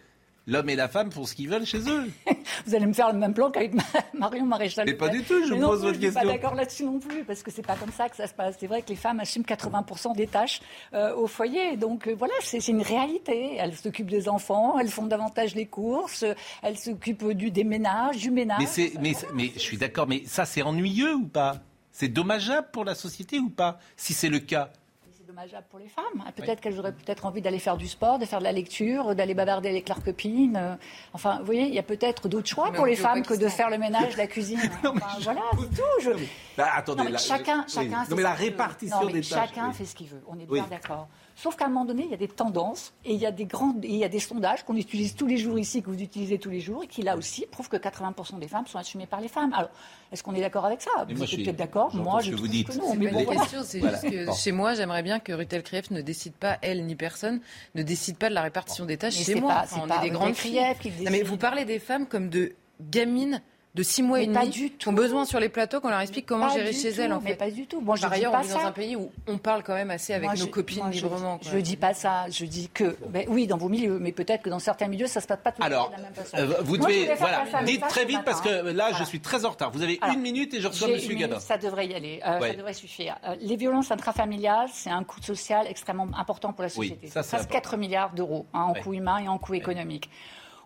L'homme et la femme font ce qu'ils veulent chez eux. vous allez me faire le même plan qu'avec Marion Maréchal. Mais pas du tout, je vous pose votre question. Je suis pas d'accord là-dessus non plus, parce que c'est pas comme ça que ça se passe. C'est vrai que les femmes assument 80% des tâches euh, au foyer. Donc euh, voilà, c'est une réalité. Elles s'occupent des enfants, elles font davantage les courses, elles s'occupent du des ménages, du ménage. Mais, mais, mais je suis d'accord, mais ça c'est ennuyeux ou pas? C'est dommageable pour la société ou pas, si c'est le cas? C'est dommageable pour les femmes. Peut-être qu'elles auraient peut-être envie d'aller faire du sport, de faire de la lecture, d'aller bavarder avec leurs copines. Euh, enfin, vous voyez, il y a peut-être d'autres choix pour les femmes que de faire le ménage, la cuisine. voilà, c'est tout. Bah, attendez, chacun, chacun fait mais la répartition des tâches. Chacun fait ce qu'il veut. On est bien d'accord. Sauf qu'à un moment donné, il y a des tendances et il y a des, grandes, il y a des sondages qu'on utilise tous les jours ici, que vous utilisez tous les jours, et qui là aussi prouvent que 80% des femmes sont assumées par les femmes. Alors, est-ce qu'on est d'accord avec ça? Vous êtes peut-être d'accord. Moi, je trouve que, que non. Mais bon, la question, c'est juste que chez moi, j'aimerais bien que Rutel Krief ne décide pas, elle ni personne, ne décide pas de la répartition des tâches chez moi. on est des grandes filles. mais vous parlez des femmes comme de gamines de six mois et demi qui ont besoin sur les plateaux qu'on leur explique comment gérer chez elles. En fait. Mais pas du tout. Bon, je Par ailleurs, on est dans un pays où on parle quand même assez avec nos copines librement. Je, ne dis pas ça. Je dis que, ben, oui, dans vos milieux, mais peut-être que dans certains milieux, ça se passe pas tout Alors, de la même façon. Euh, vous devez, voilà, dites très vite parce que là, je suis très en retard. Vous avez une minute et je reçois Monsieur Gabin. Ça devrait y aller. Euh, ça devrait suffire. Euh, les violences intrafamiliales, c'est un coût social extrêmement important pour la société. ça, c'est 4 milliards d'euros hein, en coût humain et en coût économique.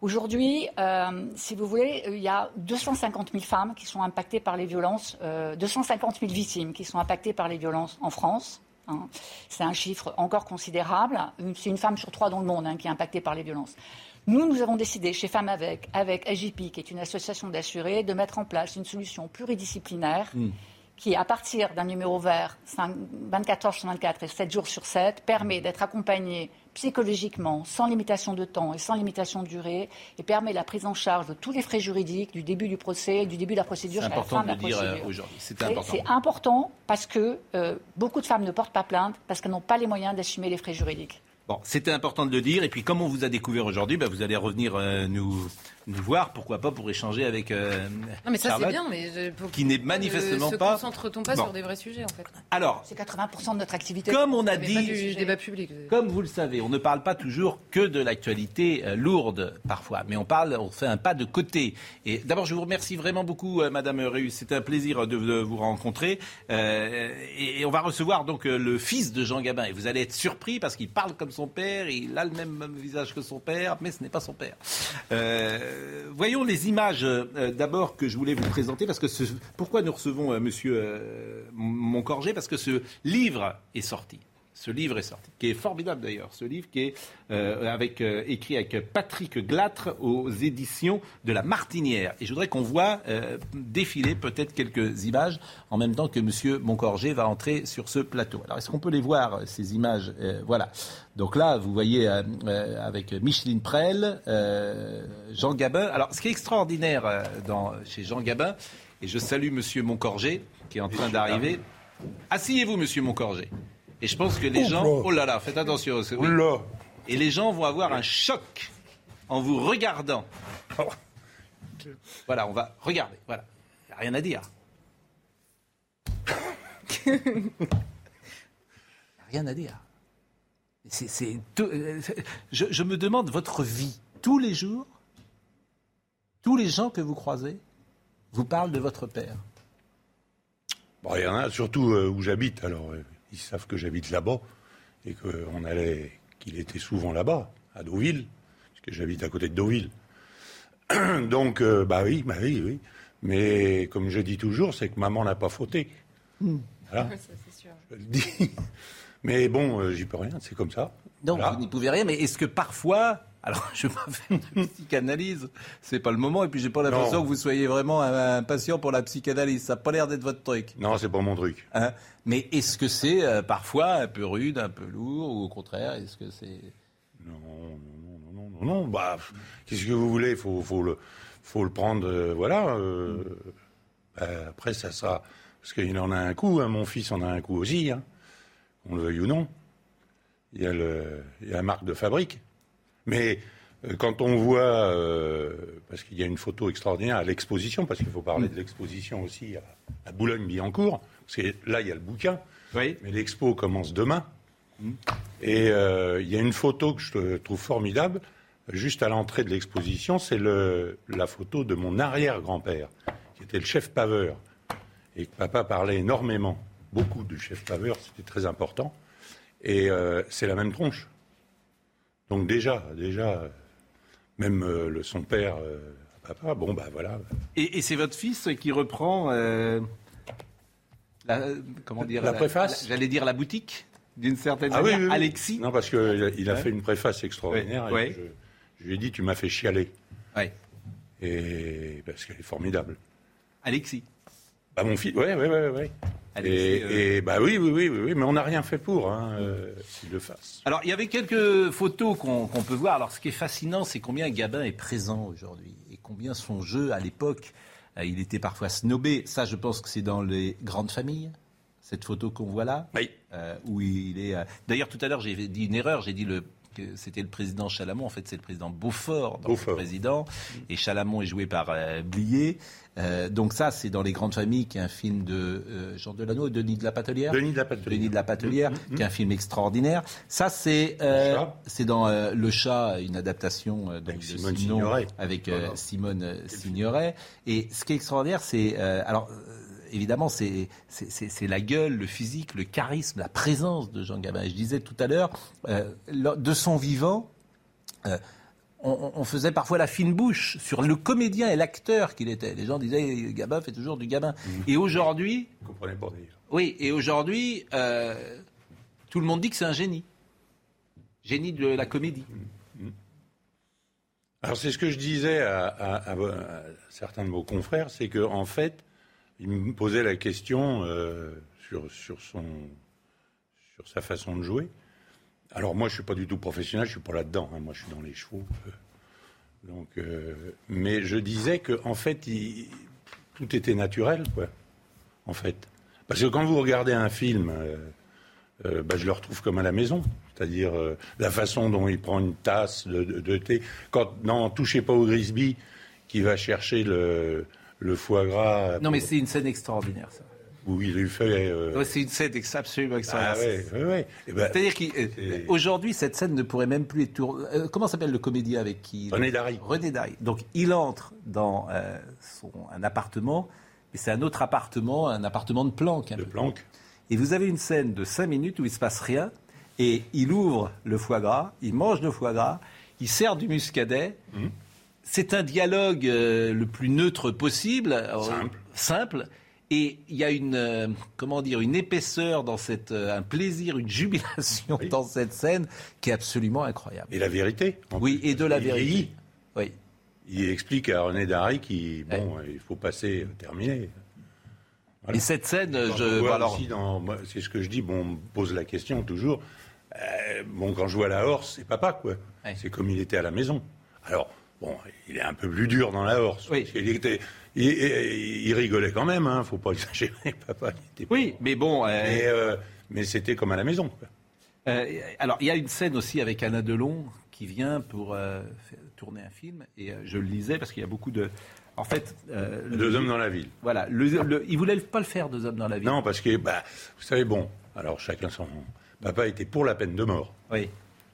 Aujourd'hui, euh, si vous voulez, il y a 250 000 femmes qui sont impactées par les violences, 250 000 victimes qui sont impactées par les violences en France. Hein. C'est un chiffre encore considérable. C'est une femme sur trois dans le monde hein, qui est impactée par les violences. Nous, nous avons décidé chez Femmes Avec, avec AJP, qui est une association d'assurés, de mettre en place une solution pluridisciplinaire. Mmh qui, à partir d'un numéro vert, 24 heures sur 24 et 7 jours sur 7, permet d'être accompagné psychologiquement, sans limitation de temps et sans limitation de durée, et permet la prise en charge de tous les frais juridiques du début du procès, du début de la procédure jusqu'à la fin de, la dire procédure. euh, aujourd'hui. C'est important. C'est important parce que euh, beaucoup de femmes ne portent pas plainte parce qu'elles n'ont pas les moyens d'assumer les frais juridiques. Bon, c'était important de le dire. Et puis, comme on vous a découvert aujourd'hui, bah, vous allez revenir euh, nous, nous voir, pourquoi pas, pour échanger avec euh, Non, mais ça, c'est bien. Mais je- pour- qui n'est manifestement ne pas... Se concentre-t-on pas Bon. sur des vrais sujets, en fait Alors, C'est 80% de notre activité. Comme on a dit- pas du débat public. Comme vous le savez, on ne parle pas toujours que de l'actualité euh, lourde parfois, mais on parle, on fait un pas de côté. Et d'abord, je vous remercie vraiment beaucoup, euh, Madame Reus. C'est un plaisir de, de vous rencontrer. Euh, et, et on va recevoir donc euh, le fils de Jean Gabin. Et vous allez être surpris parce qu'il parle comme son père, il a le même, même visage que son père, mais ce n'est pas son père. Euh, voyons les images euh, d'abord que je voulais vous présenter parce que ce- pourquoi nous recevons euh, Monsieur euh, Moncorgé? Parce que ce livre est sorti. Ce livre est sorti, qui est formidable d'ailleurs. Ce livre qui est euh, avec, euh, écrit avec Patrick Glatre aux éditions de La Martinière. Et je voudrais qu'on voit euh, défiler peut-être quelques images en même temps que Monsieur Moncorgé va entrer sur ce plateau. Alors est-ce qu'on peut les voir ces images? Voilà. Donc là, vous voyez avec Micheline Prel, Jean Gabin. Alors ce qui est extraordinaire dans, chez Jean Gabin, et je salue Monsieur Moncorgé qui est en train d'arriver. Asseyez-vous, Monsieur Moncorgé. Et je pense que les gens. Oh là là, faites attention. oui. Et les gens vont avoir un choc en vous regardant. Voilà, on va regarder. Voilà. Il n'y a rien à dire. Il n'y a rien à dire. Euh, je, je me demande votre vie. Tous les jours, tous les gens que vous croisez vous parlent de votre père. Bon, il y en a surtout euh, où j'habite. Alors, euh, ils savent que j'habite là-bas et qu'on allait, qu'il était souvent là-bas, à Deauville, parce que j'habite à côté de Deauville. Donc, euh, bah oui, bah oui, oui. Mais comme je dis toujours, c'est que maman n'a pas fauté. Voilà, je le dis. Mais bon, euh, j'y peux rien, c'est comme ça. Non, Voilà. vous n'y pouvez rien, mais est-ce que parfois, alors je vais pas faire de psychanalyse, c'est pas le moment, et puis j'ai pas l'impression que vous soyez vraiment un, un patient pour la psychanalyse, ça n'a pas l'air d'être votre truc. Non, c'est pas mon truc. Hein? Mais est-ce que c'est euh, parfois un peu rude, un peu lourd, ou au contraire, est-ce que c'est... Non, non, bah, pff, qu'est-ce que vous voulez faut, le, faut le prendre, euh, voilà. euh, bah, après, ça sera. Parce qu'il en a un coup, hein, mon fils en a un coup aussi, hein, qu'on le veuille ou non. Il y a, le, la marque de fabrique. Mais quand on voit, parce qu'il y a une photo extraordinaire à l'exposition, parce qu'il faut parler de l'exposition aussi à Boulogne-Billancourt, parce que là, il y a le bouquin, mais l'expo commence demain. Et euh, il y a une photo que je trouve formidable, juste à l'entrée de l'exposition, c'est le- la photo de mon arrière-grand-père, qui était le chef paveur, et que papa parlait énormément, beaucoup du chef paveur, c'était très important. Et euh, c'est la même tronche. Donc déjà, déjà, même euh, le, son père, papa, bon bah voilà. Et, et c'est votre fils qui reprend... la, comment dire La préface J'allais dire la boutique, d'une certaine Ah oui, manière. oui, oui. Alexis Non, parce qu'il a, il a Ouais. fait une préface extraordinaire. Ouais, et ouais. Je, je lui ai dit, tu m'as fait chialer. Et parce qu'elle est formidable. Alexis. Bah mon fils, ouais, ouais, ouais, ouais. Alexis, et, euh, et bah oui, oui, oui, oui, mais on n'a rien fait pour, hein, euh, qu'il le fasse. Alors, il y avait quelques photos qu'on peut voir. Alors, ce qui est fascinant, c'est combien Gabin est présent aujourd'hui et combien son jeu, à l'époque, il était parfois snobé. Ça, je pense que c'est dans les grandes familles, cette photo qu'on voit là. Oui. Euh, où il est. euh, D'ailleurs, tout à l'heure, j'ai dit une erreur. J'ai dit le que c'était le président Chalamont. En fait, c'est le président Beaufort dans Beaufort. le président. Et Chalamont est joué par euh, Blier. Euh, donc ça, c'est dans Les Grandes Familles, qui est un film de euh, Jean Delano, Denis de la Patelière. Denis de la Patelière. Denis de la Patelière, qui est un film extraordinaire. Ça, c'est euh, c'est dans Le Chat, une adaptation de Simone Signoret. avec Voilà. Simone Signoret. Et ce qui est extraordinaire, c'est alors. Évidemment, c'est la gueule, le physique, le charisme, la présence de Jean Gabin. Et je disais tout à l'heure, de son vivant, on, on faisait parfois la fine bouche sur le comédien et l'acteur qu'il était. Les gens disaient Gabin fait toujours du Gabin. Et aujourd'hui, Vous comprenez pas d'ailleurs. oui, et aujourd'hui, euh, tout le monde dit que c'est un génie. Génie de la comédie. Alors c'est ce que je disais à, à- à- à certains de vos confrères, c'est que en fait, il me posait la question euh, sur, sur, son, sur sa façon de jouer. Alors moi, je suis pas du tout professionnel, je suis pas là-dedans. hein. Moi, je suis dans les chevaux. donc, euh, mais je disais que en fait, il- tout était naturel, quoi. En fait, parce que quand vous regardez un film, euh, euh, bah, je le retrouve comme à la maison. C'est-à-dire la façon dont il prend une tasse de, de- de thé. Quand dans Touchez pas au Grisby, qui va chercher le, le foie gras. Non, mais c'est une scène extraordinaire, ça. Où il lui fait. euh, c'est une scène absolument extraordinaire. Ah ouais, ouais, ouais. Eh ben, C'est-à-dire qu'aujourd'hui, cette scène ne pourrait même plus être tournée. Euh, comment s'appelle le comédien avec qui René Dary. René Dary. Donc, il entre dans euh, son, un appartement, mais c'est un autre appartement, un appartement de planque. De planque. Et vous avez une scène de 5 minutes où il ne se passe rien, et il ouvre le foie gras, il mange le foie gras, il sert du muscadet. Mmh. C'est un dialogue euh, le plus neutre possible. euh, Simple. simple. Et il y a une, euh, comment dire, une épaisseur dans cette, euh, un plaisir, une jubilation dans cette scène qui est absolument incroyable. Et la vérité. en Oui, plus, et de la vérité. vieillit. Oui. Il explique à René Dary qu'il bon, il faut passer, euh, terminer. Et cette scène, Quand je, on voit alors, c'est ce que je dis. Bon, on me pose la question toujours. Euh, bon, quand je vois la Horse, c'est papa, quoi. C'est comme il était à la maison. Alors, bon, il est un peu plus dur dans la Horse. parce qu'il était- il, rigolait quand même, hein, faut pas exagérer, papa. était- oui, mais bon. euh, Mais, euh, mais c'était comme à la maison. quoi. Euh, alors, il y a une scène aussi avec Alain Delon qui vient pour tourner un film. Et je le lisais parce qu'il y a beaucoup de. En fait. Deux le- hommes dans la ville. Voilà. Le, le- il voulait pas le faire, Deux hommes dans la ville. Non, parce que, bah, vous savez, bon, alors chacun son. Papa était pour la peine de mort. Oui.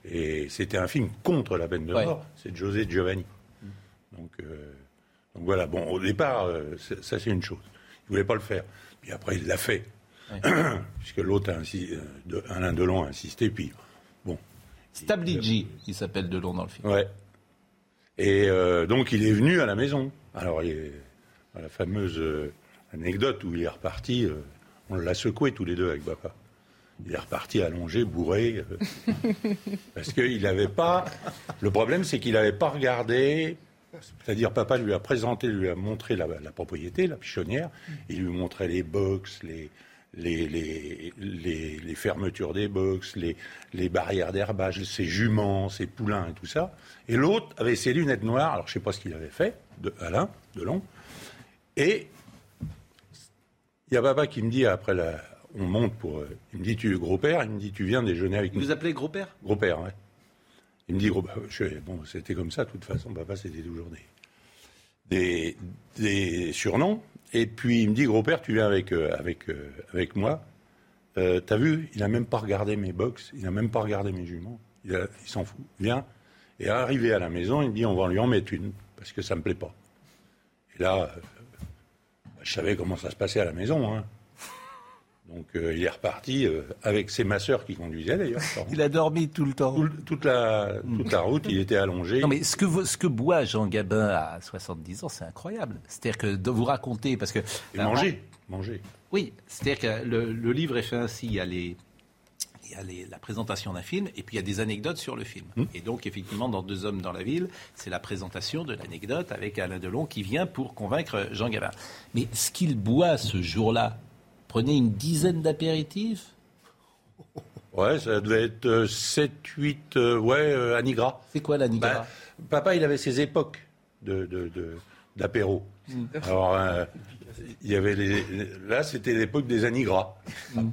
Et c'était un film contre la peine de Ouais. mort. C'est José Giovanni. Donc, euh, donc voilà, bon, au départ, euh, ça c'est une chose. Il voulait pas le faire. Puis après, il l'a fait. Puisque l'autre, euh, Alain Delon a insisté. Puis, bon. Stabligi, il s'appelle Delon dans le film. Ouais. Et euh, donc, il est venu à la maison. Alors, il est, la fameuse anecdote où il est reparti, euh, on l'a secoué tous les deux avec papa. Il est reparti allongé, bourré, parce qu'il n'avait pas. Le problème, c'est qu'il n'avait pas regardé. C'est-à-dire, papa lui a présenté, lui a montré la, la propriété, la pichonnière. Il lui montrait les box, les, les, les, les, les fermetures des box, les, les barrières d'herbage, ses juments, ses poulains et tout ça. Et l'autre avait ses lunettes noires. Alors, je ne sais pas ce qu'il avait fait, de, Alain Delon. Et il y a papa qui me dit, après la, on monte pour. euh, Il me dit, tu es gros-père? Il me dit, tu viens déjeuner avec nous. Vous appelez gros-père? Gros-père, ouais. Il me dit, gros, je, bon, c'était comme ça, de toute façon, papa, c'était toujours des, des, des surnoms. Et puis, il me dit, gros-père, tu viens avec, euh, avec, euh, avec moi. Euh, T'as vu, il n'a même pas regardé mes box, il n'a même pas regardé mes juments. Il, il s'en fout. Viens. Et arrivé à la maison, il me dit, on va lui en mettre une, parce que ça me plaît pas. Et là, bah, je savais comment ça se passait à la maison. hein. Donc euh, il est reparti euh, avec c'est ma sœur qui conduisait d'ailleurs. Il a dormi tout le temps. toute, la, toute la route, il était allongé. Non, mais ce que, vous- ce que boit Jean Gabin à 70 ans, c'est incroyable. C'est-à-dire que de vous raconter, parce que. Et manger, manger. Oui, c'est-à-dire que le, le livre est fait ainsi. Il y a, les, il y a les- la présentation d'un film et puis il y a des anecdotes sur le film. Hmm. Et donc, effectivement, dans Deux hommes dans la ville, c'est la présentation de l'anecdote avec Alain Delon qui vient pour convaincre Jean Gabin. Mais ce qu'il boit ce jour-là, prenez une dizaine d'apéritifs Ouais, ça devait être euh, 7, 8, euh, ouais, euh, à Nigra. C'est quoi la Nigra Bah, Papa, il avait ses époques de, de, de- d'apéro. Mm. Alors, euh, il y avait les, là, c'était l'époque des anigras.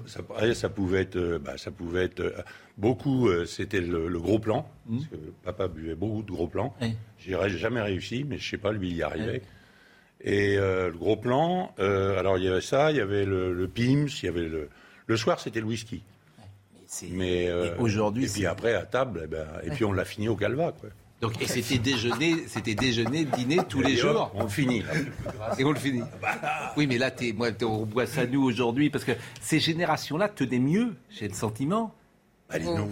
Ça, ça- ça pouvait être, euh, bah, ça pouvait être euh, beaucoup. euh, c'était le, le gros plan, parce que papa buvait beaucoup de gros plans. Oui. J'aurais jamais réussi, mais je sais pas, lui, il y arrivait. Et euh, le gros plan, euh, alors il y avait ça, il y avait le, le Pims, il y avait le. Le soir, c'était le whisky. Mais euh, Et aujourd'hui, et puis après à table, eh ben, et puis on l'a fini au calva, quoi. Donc, et c'était déjeuner, c'était déjeuner, dîner tous les hop, jours. On le finit. là. Et on le finit. Oui, mais là, t'es, moi, on boit ça nous aujourd'hui parce que ces générations-là tenaient mieux, j'ai le sentiment. Alino, euh,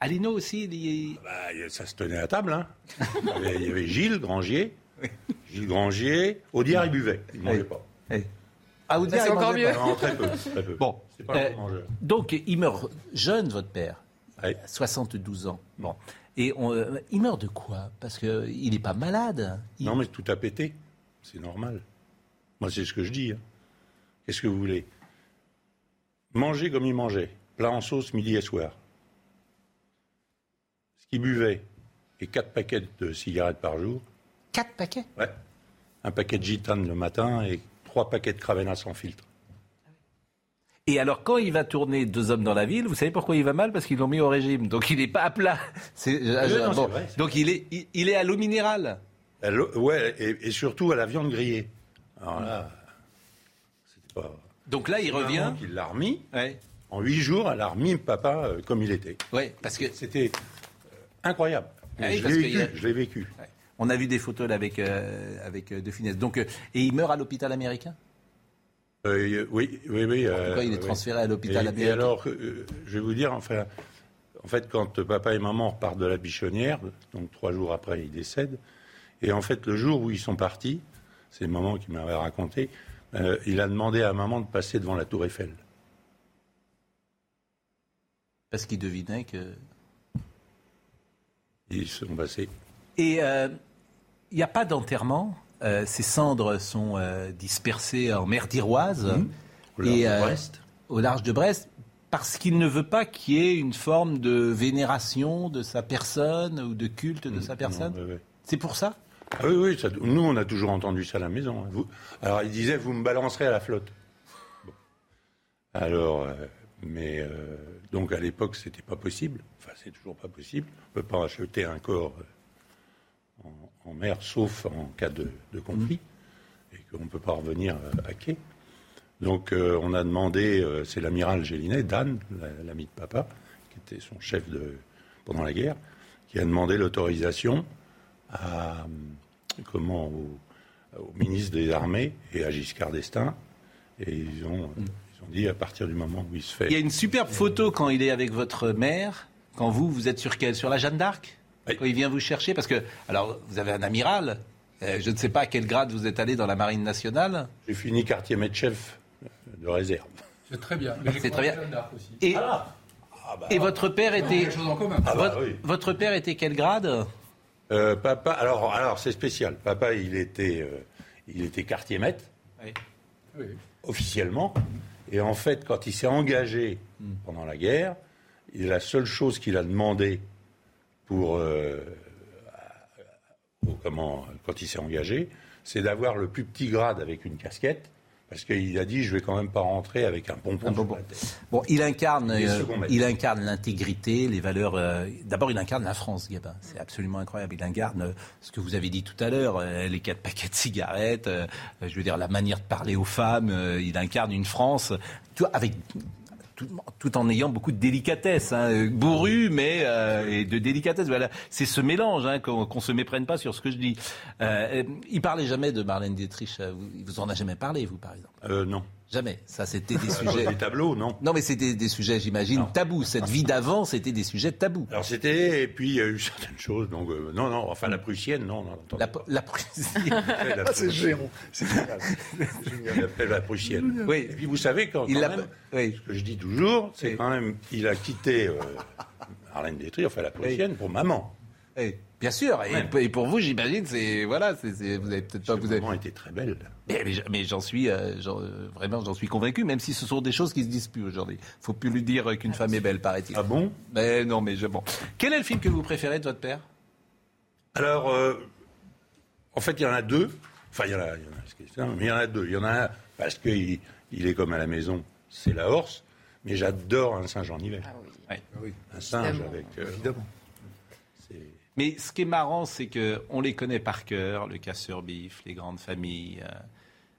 Alino aussi, il... bah, ça se tenait à table. Hein. Il, y avait, il y avait Gilles Grangier. Gilles Grangier. Audiard, il buvait. Il ne mangeait pas. Ah, Ça, c'est il encore mangeait mieux. pas. Non, très peu. Très peu. Bon, C'est pas un euh, donc il meurt jeune, votre père, 72 ans. Bon, et on- euh, il meurt de quoi? Parce que il n'est pas malade. Il- Non, mais tout a pété. C'est normal. Moi, c'est ce que je dis. hein. Qu'est-ce que vous voulez? Manger comme il mangeait. Plat en sauce, midi et soir. Ce qu'il buvait, et quatre paquets de cigarettes par jour. Quatre paquets? Ouais. Un paquet de gitane le matin et trois paquets de Cravena sans filtre. Et alors, quand il va tourner Deux hommes dans la ville, vous savez pourquoi il va mal? Parce qu'ils l'ont mis au régime. Donc, il n'est pas à plat. C'est- non, bon. c'est vrai, c'est Donc, il est, il, il est à l'eau minérale. À l'eau- Ouais, et, et surtout à la viande grillée. Alors là, c'était pas. Donc là, il revient. qui l'a remis. Ouais. En huit jours, elle a remis papa euh, comme il était. Ouais, parce que c'était euh, incroyable. Ah oui, je l'ai a- vécu. Je l'ai vécu. On a vu des photos là avec, euh, avec euh, De Funès. Donc, euh, et il meurt à l'hôpital américain? Euh, oui, oui, oui. En tout cas, il est oui. transféré à l'hôpital américain. Et alors, je vais vous dire, enfin, en fait, quand papa et maman repartent de la bichonnière, donc trois jours après, ils décèdent. Et en fait, le jour où ils sont partis, c'est maman qui m'avait raconté, euh, il a demandé à maman de passer devant la Tour Eiffel. Parce qu'il devinait que. Ils se sont passés. Et euh, il n'y a pas d'enterrement. Euh, ces cendres sont euh, dispersées en mer d'Iroise. Mmh. Au large et, de euh, Brest. Au large de Brest. Parce qu'il ne veut pas qu'il y ait une forme de vénération de sa personne ou de culte de sa personne. Mmh. C'est pour ça? Ah oui, oui, ça- nous, on a toujours entendu ça à la maison. hein. Vous- alors, il disait, vous me balancerez à la flotte. Bon. Alors, euh, mais euh, donc à l'époque, c'était pas possible. Enfin, c'est toujours pas possible. On peut pas acheter un corps euh, en, mer, sauf en cas de, de conflit, et qu'on ne peut pas revenir euh, à quai. Donc, euh, on a demandé, euh, c'est l'amiral Gélinet, Dan, la- l'ami de papa, qui était son chef de, pendant la guerre, qui a demandé l'autorisation à, comment, au, au ministre des Armées et à Giscard d'Estaing. Et ils ont, euh, ils ont dit à partir du moment où il se fait. Il y a une superbe photo quand il est avec votre mère. Quand vous, vous êtes sur quelle Sur la Jeanne d'Arc? Quand il vient vous chercher Parce que, alors, vous avez un amiral. Euh, je ne sais pas à quel grade vous êtes allé dans la Marine nationale. J'ai fini quartier maître chef de réserve. C'est très bien. C'est très bien. Aussi. Et, bah. et votre père était. quelque chose en commun. Ah bah votre, oui. votre père était quel grade? Euh, papa, alors, alors c'est spécial. Papa, il était, euh, il était quartier maître, Oui. officiellement. Et en fait, quand il s'est engagé Hmm. pendant la guerre, la seule chose qu'il a demandé pour euh, au- comment, quand il s'est engagé, c'est d'avoir le plus petit grade avec une casquette, parce qu'il a dit je vais quand même pas rentrer avec un pompon. la tête. Bon, il incarne, euh, il incarne l'intégrité, les valeurs. euh, D'abord, il incarne la France, Gabin. C'est absolument incroyable. Il incarne ce que vous avez dit tout à l'heure, euh, les quatre paquets de cigarettes. je veux dire la manière de parler aux femmes. il incarne une France tout, avec. Tout, en ayant beaucoup de délicatesse, hein, euh, bourru, mais euh, et de délicatesse. Voilà, c'est ce mélange, hein, qu'on qu'on se méprenne pas sur ce que je dis. Euh, euh, il parlait jamais de Marlène Dietrich. vous- Il vous en a jamais parlé, vous, par exemple? Euh, non. Jamais. Ça, c'était des sujets. des tableaux, non. Non, mais c'était des sujets, j'imagine, tabous. Cette vie d'avant, c'était des sujets tabous. Alors c'était, et puis il y a eu certaines choses, donc euh, non, non, enfin la prussienne, non, non. La, la prussienne. La Ah, c'est géant. C'est génial. Il appelle la prussienne. Oui. Et puis vous savez, quand, Il quand l'a- même, oui. ce que je dis toujours, c'est Oui. quand même, il a quitté euh, Marlène Détruire, enfin la prussienne, pour maman. Bien sûr. Et, Ouais. et pour vous, j'imagine, c'est voilà, c'est, c'est- vous avez peut-être pas, vous avez. Était très belle. Mais, mais- mais j'en suis euh, j'en- euh, vraiment, j'en suis convaincu. Même si ce sont des choses qui se disent plus aujourd'hui. Faut plus lui dire qu'une femme est belle, paraît-il. Ah bon? Mais non, mais je bon. Quel est le film que vous préférez de votre père? Alors, euh, en fait, il y en a deux. Enfin, il y en a, il y en a, c'est ça, mais il y en a deux. Il y en a un parce qu'il il est comme à la maison, c'est la Horse, mais j'adore un singe en hiver. Ouais. Un singe Évidemment. avec. euh, Évidemment. Mais ce qui est marrant, c'est que on les connaît par cœur, le casseur bif, les grandes familles. euh,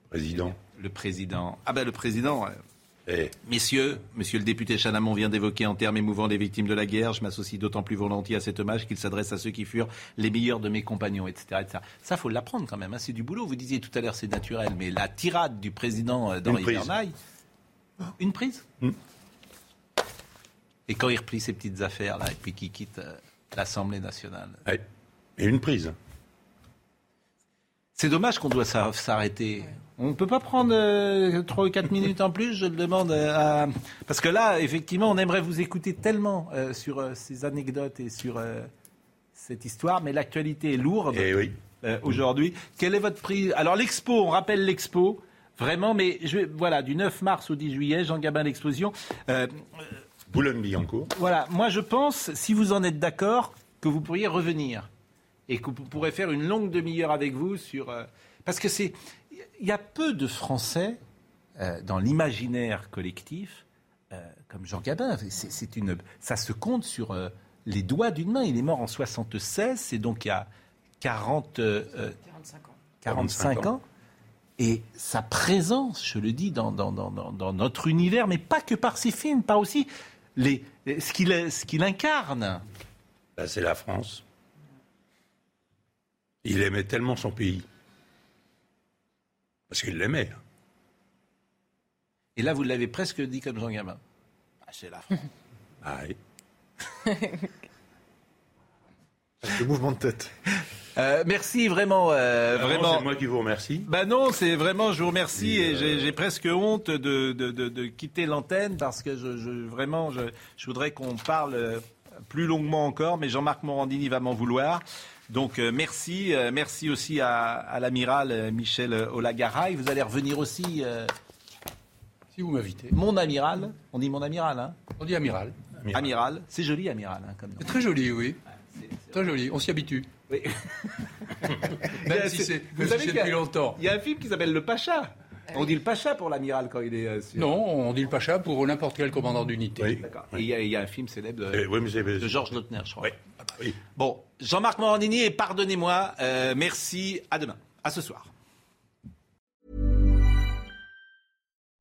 Président. Le président. Ah ben le président. euh, Eh, Messieurs, monsieur le député Chalamont vient d'évoquer en termes émouvants les victimes de la guerre. Je m'associe d'autant plus volontiers à cet hommage qu'il s'adresse à ceux qui furent les meilleurs de mes compagnons, etc. etc. Ça, faut l'apprendre quand même. hein. C'est du boulot. Vous disiez tout à l'heure, c'est naturel. Mais la tirade du président euh, d'Henri Une prise. Une prise? Mm. Et quand il replie ses petites affaires, là, et puis qu'il quitte euh, l'Assemblée nationale. Et une prise. C'est dommage qu'on doit s'ar- s'arrêter. On ne peut pas prendre 3 ou 4 minutes en plus, je le demande euh, à... Parce que là, effectivement, on aimerait vous écouter tellement euh, sur euh, ces anecdotes et sur euh, cette histoire, mais l'actualité est lourde Eh oui. euh, aujourd'hui. Quel est votre prix Alors l'expo, on rappelle l'expo. Vraiment, mais je, voilà, du 9 mars au 10 juillet, Jean Gabin l'explosion. Boulogne-Billancourt. Voilà, moi je pense, si vous en êtes d'accord, que vous pourriez revenir et que vous pourrez faire une longue demi-heure avec vous sur. Euh, parce que c'est. Il y a peu de Français euh, dans l'imaginaire collectif euh, comme Jean Gabin. C'est une, ça se compte sur les doigts d'une main. Il est mort en 76, c'est donc il y a 40, 45 ans. 45 ans. Et sa présence, je le dis, dans, dans, dans, dans, notre univers, mais pas que par ses films, pas aussi les, ce qu'il incarne. Ben, c'est la France. Il aimait tellement son pays. Parce qu'il l'aimait. Hein. Et là, vous l'avez presque dit comme Jean Gabin. Ah, c'est la France. ah oui. le mouvement de tête. Euh, merci vraiment, euh, vraiment. C'est moi qui vous remercie. Bah non, c'est vraiment, je vous remercie et, euh, j'ai presque honte de, de, de, de quitter l'antenne parce que je, je vraiment, je, je voudrais qu'on parle plus longuement encore, mais Jean-Marc Morandini va m'en vouloir. Donc merci, merci aussi à, à l'amiral Michel Olagaray. Vous allez revenir aussi. si vous m'invitez. Mon amiral, on dit mon amiral, hein On dit amiral. Amiral, c'est joli amiral hein, C'est très joli, oui. Très joli, on s'y habitue. Oui. Même si c'est depuis longtemps. Il y a un film qui s'appelle Le Pacha. On dit le Pacha pour l'amiral quand il est. Euh, non, on dit le Pacha pour n'importe quel commandant d'unité. Oui. D'accord. Il y, a un film célèbre de, eh, Georges Lautner, je crois. Oui. Bon, Jean-Marc Morandini, et pardonnez-moi, euh, merci, à demain. À ce soir.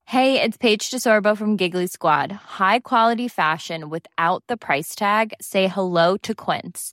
Hey, it's Paige DeSorbo from Giggly Squad. High quality fashion without the price tag. Say hello to Quince.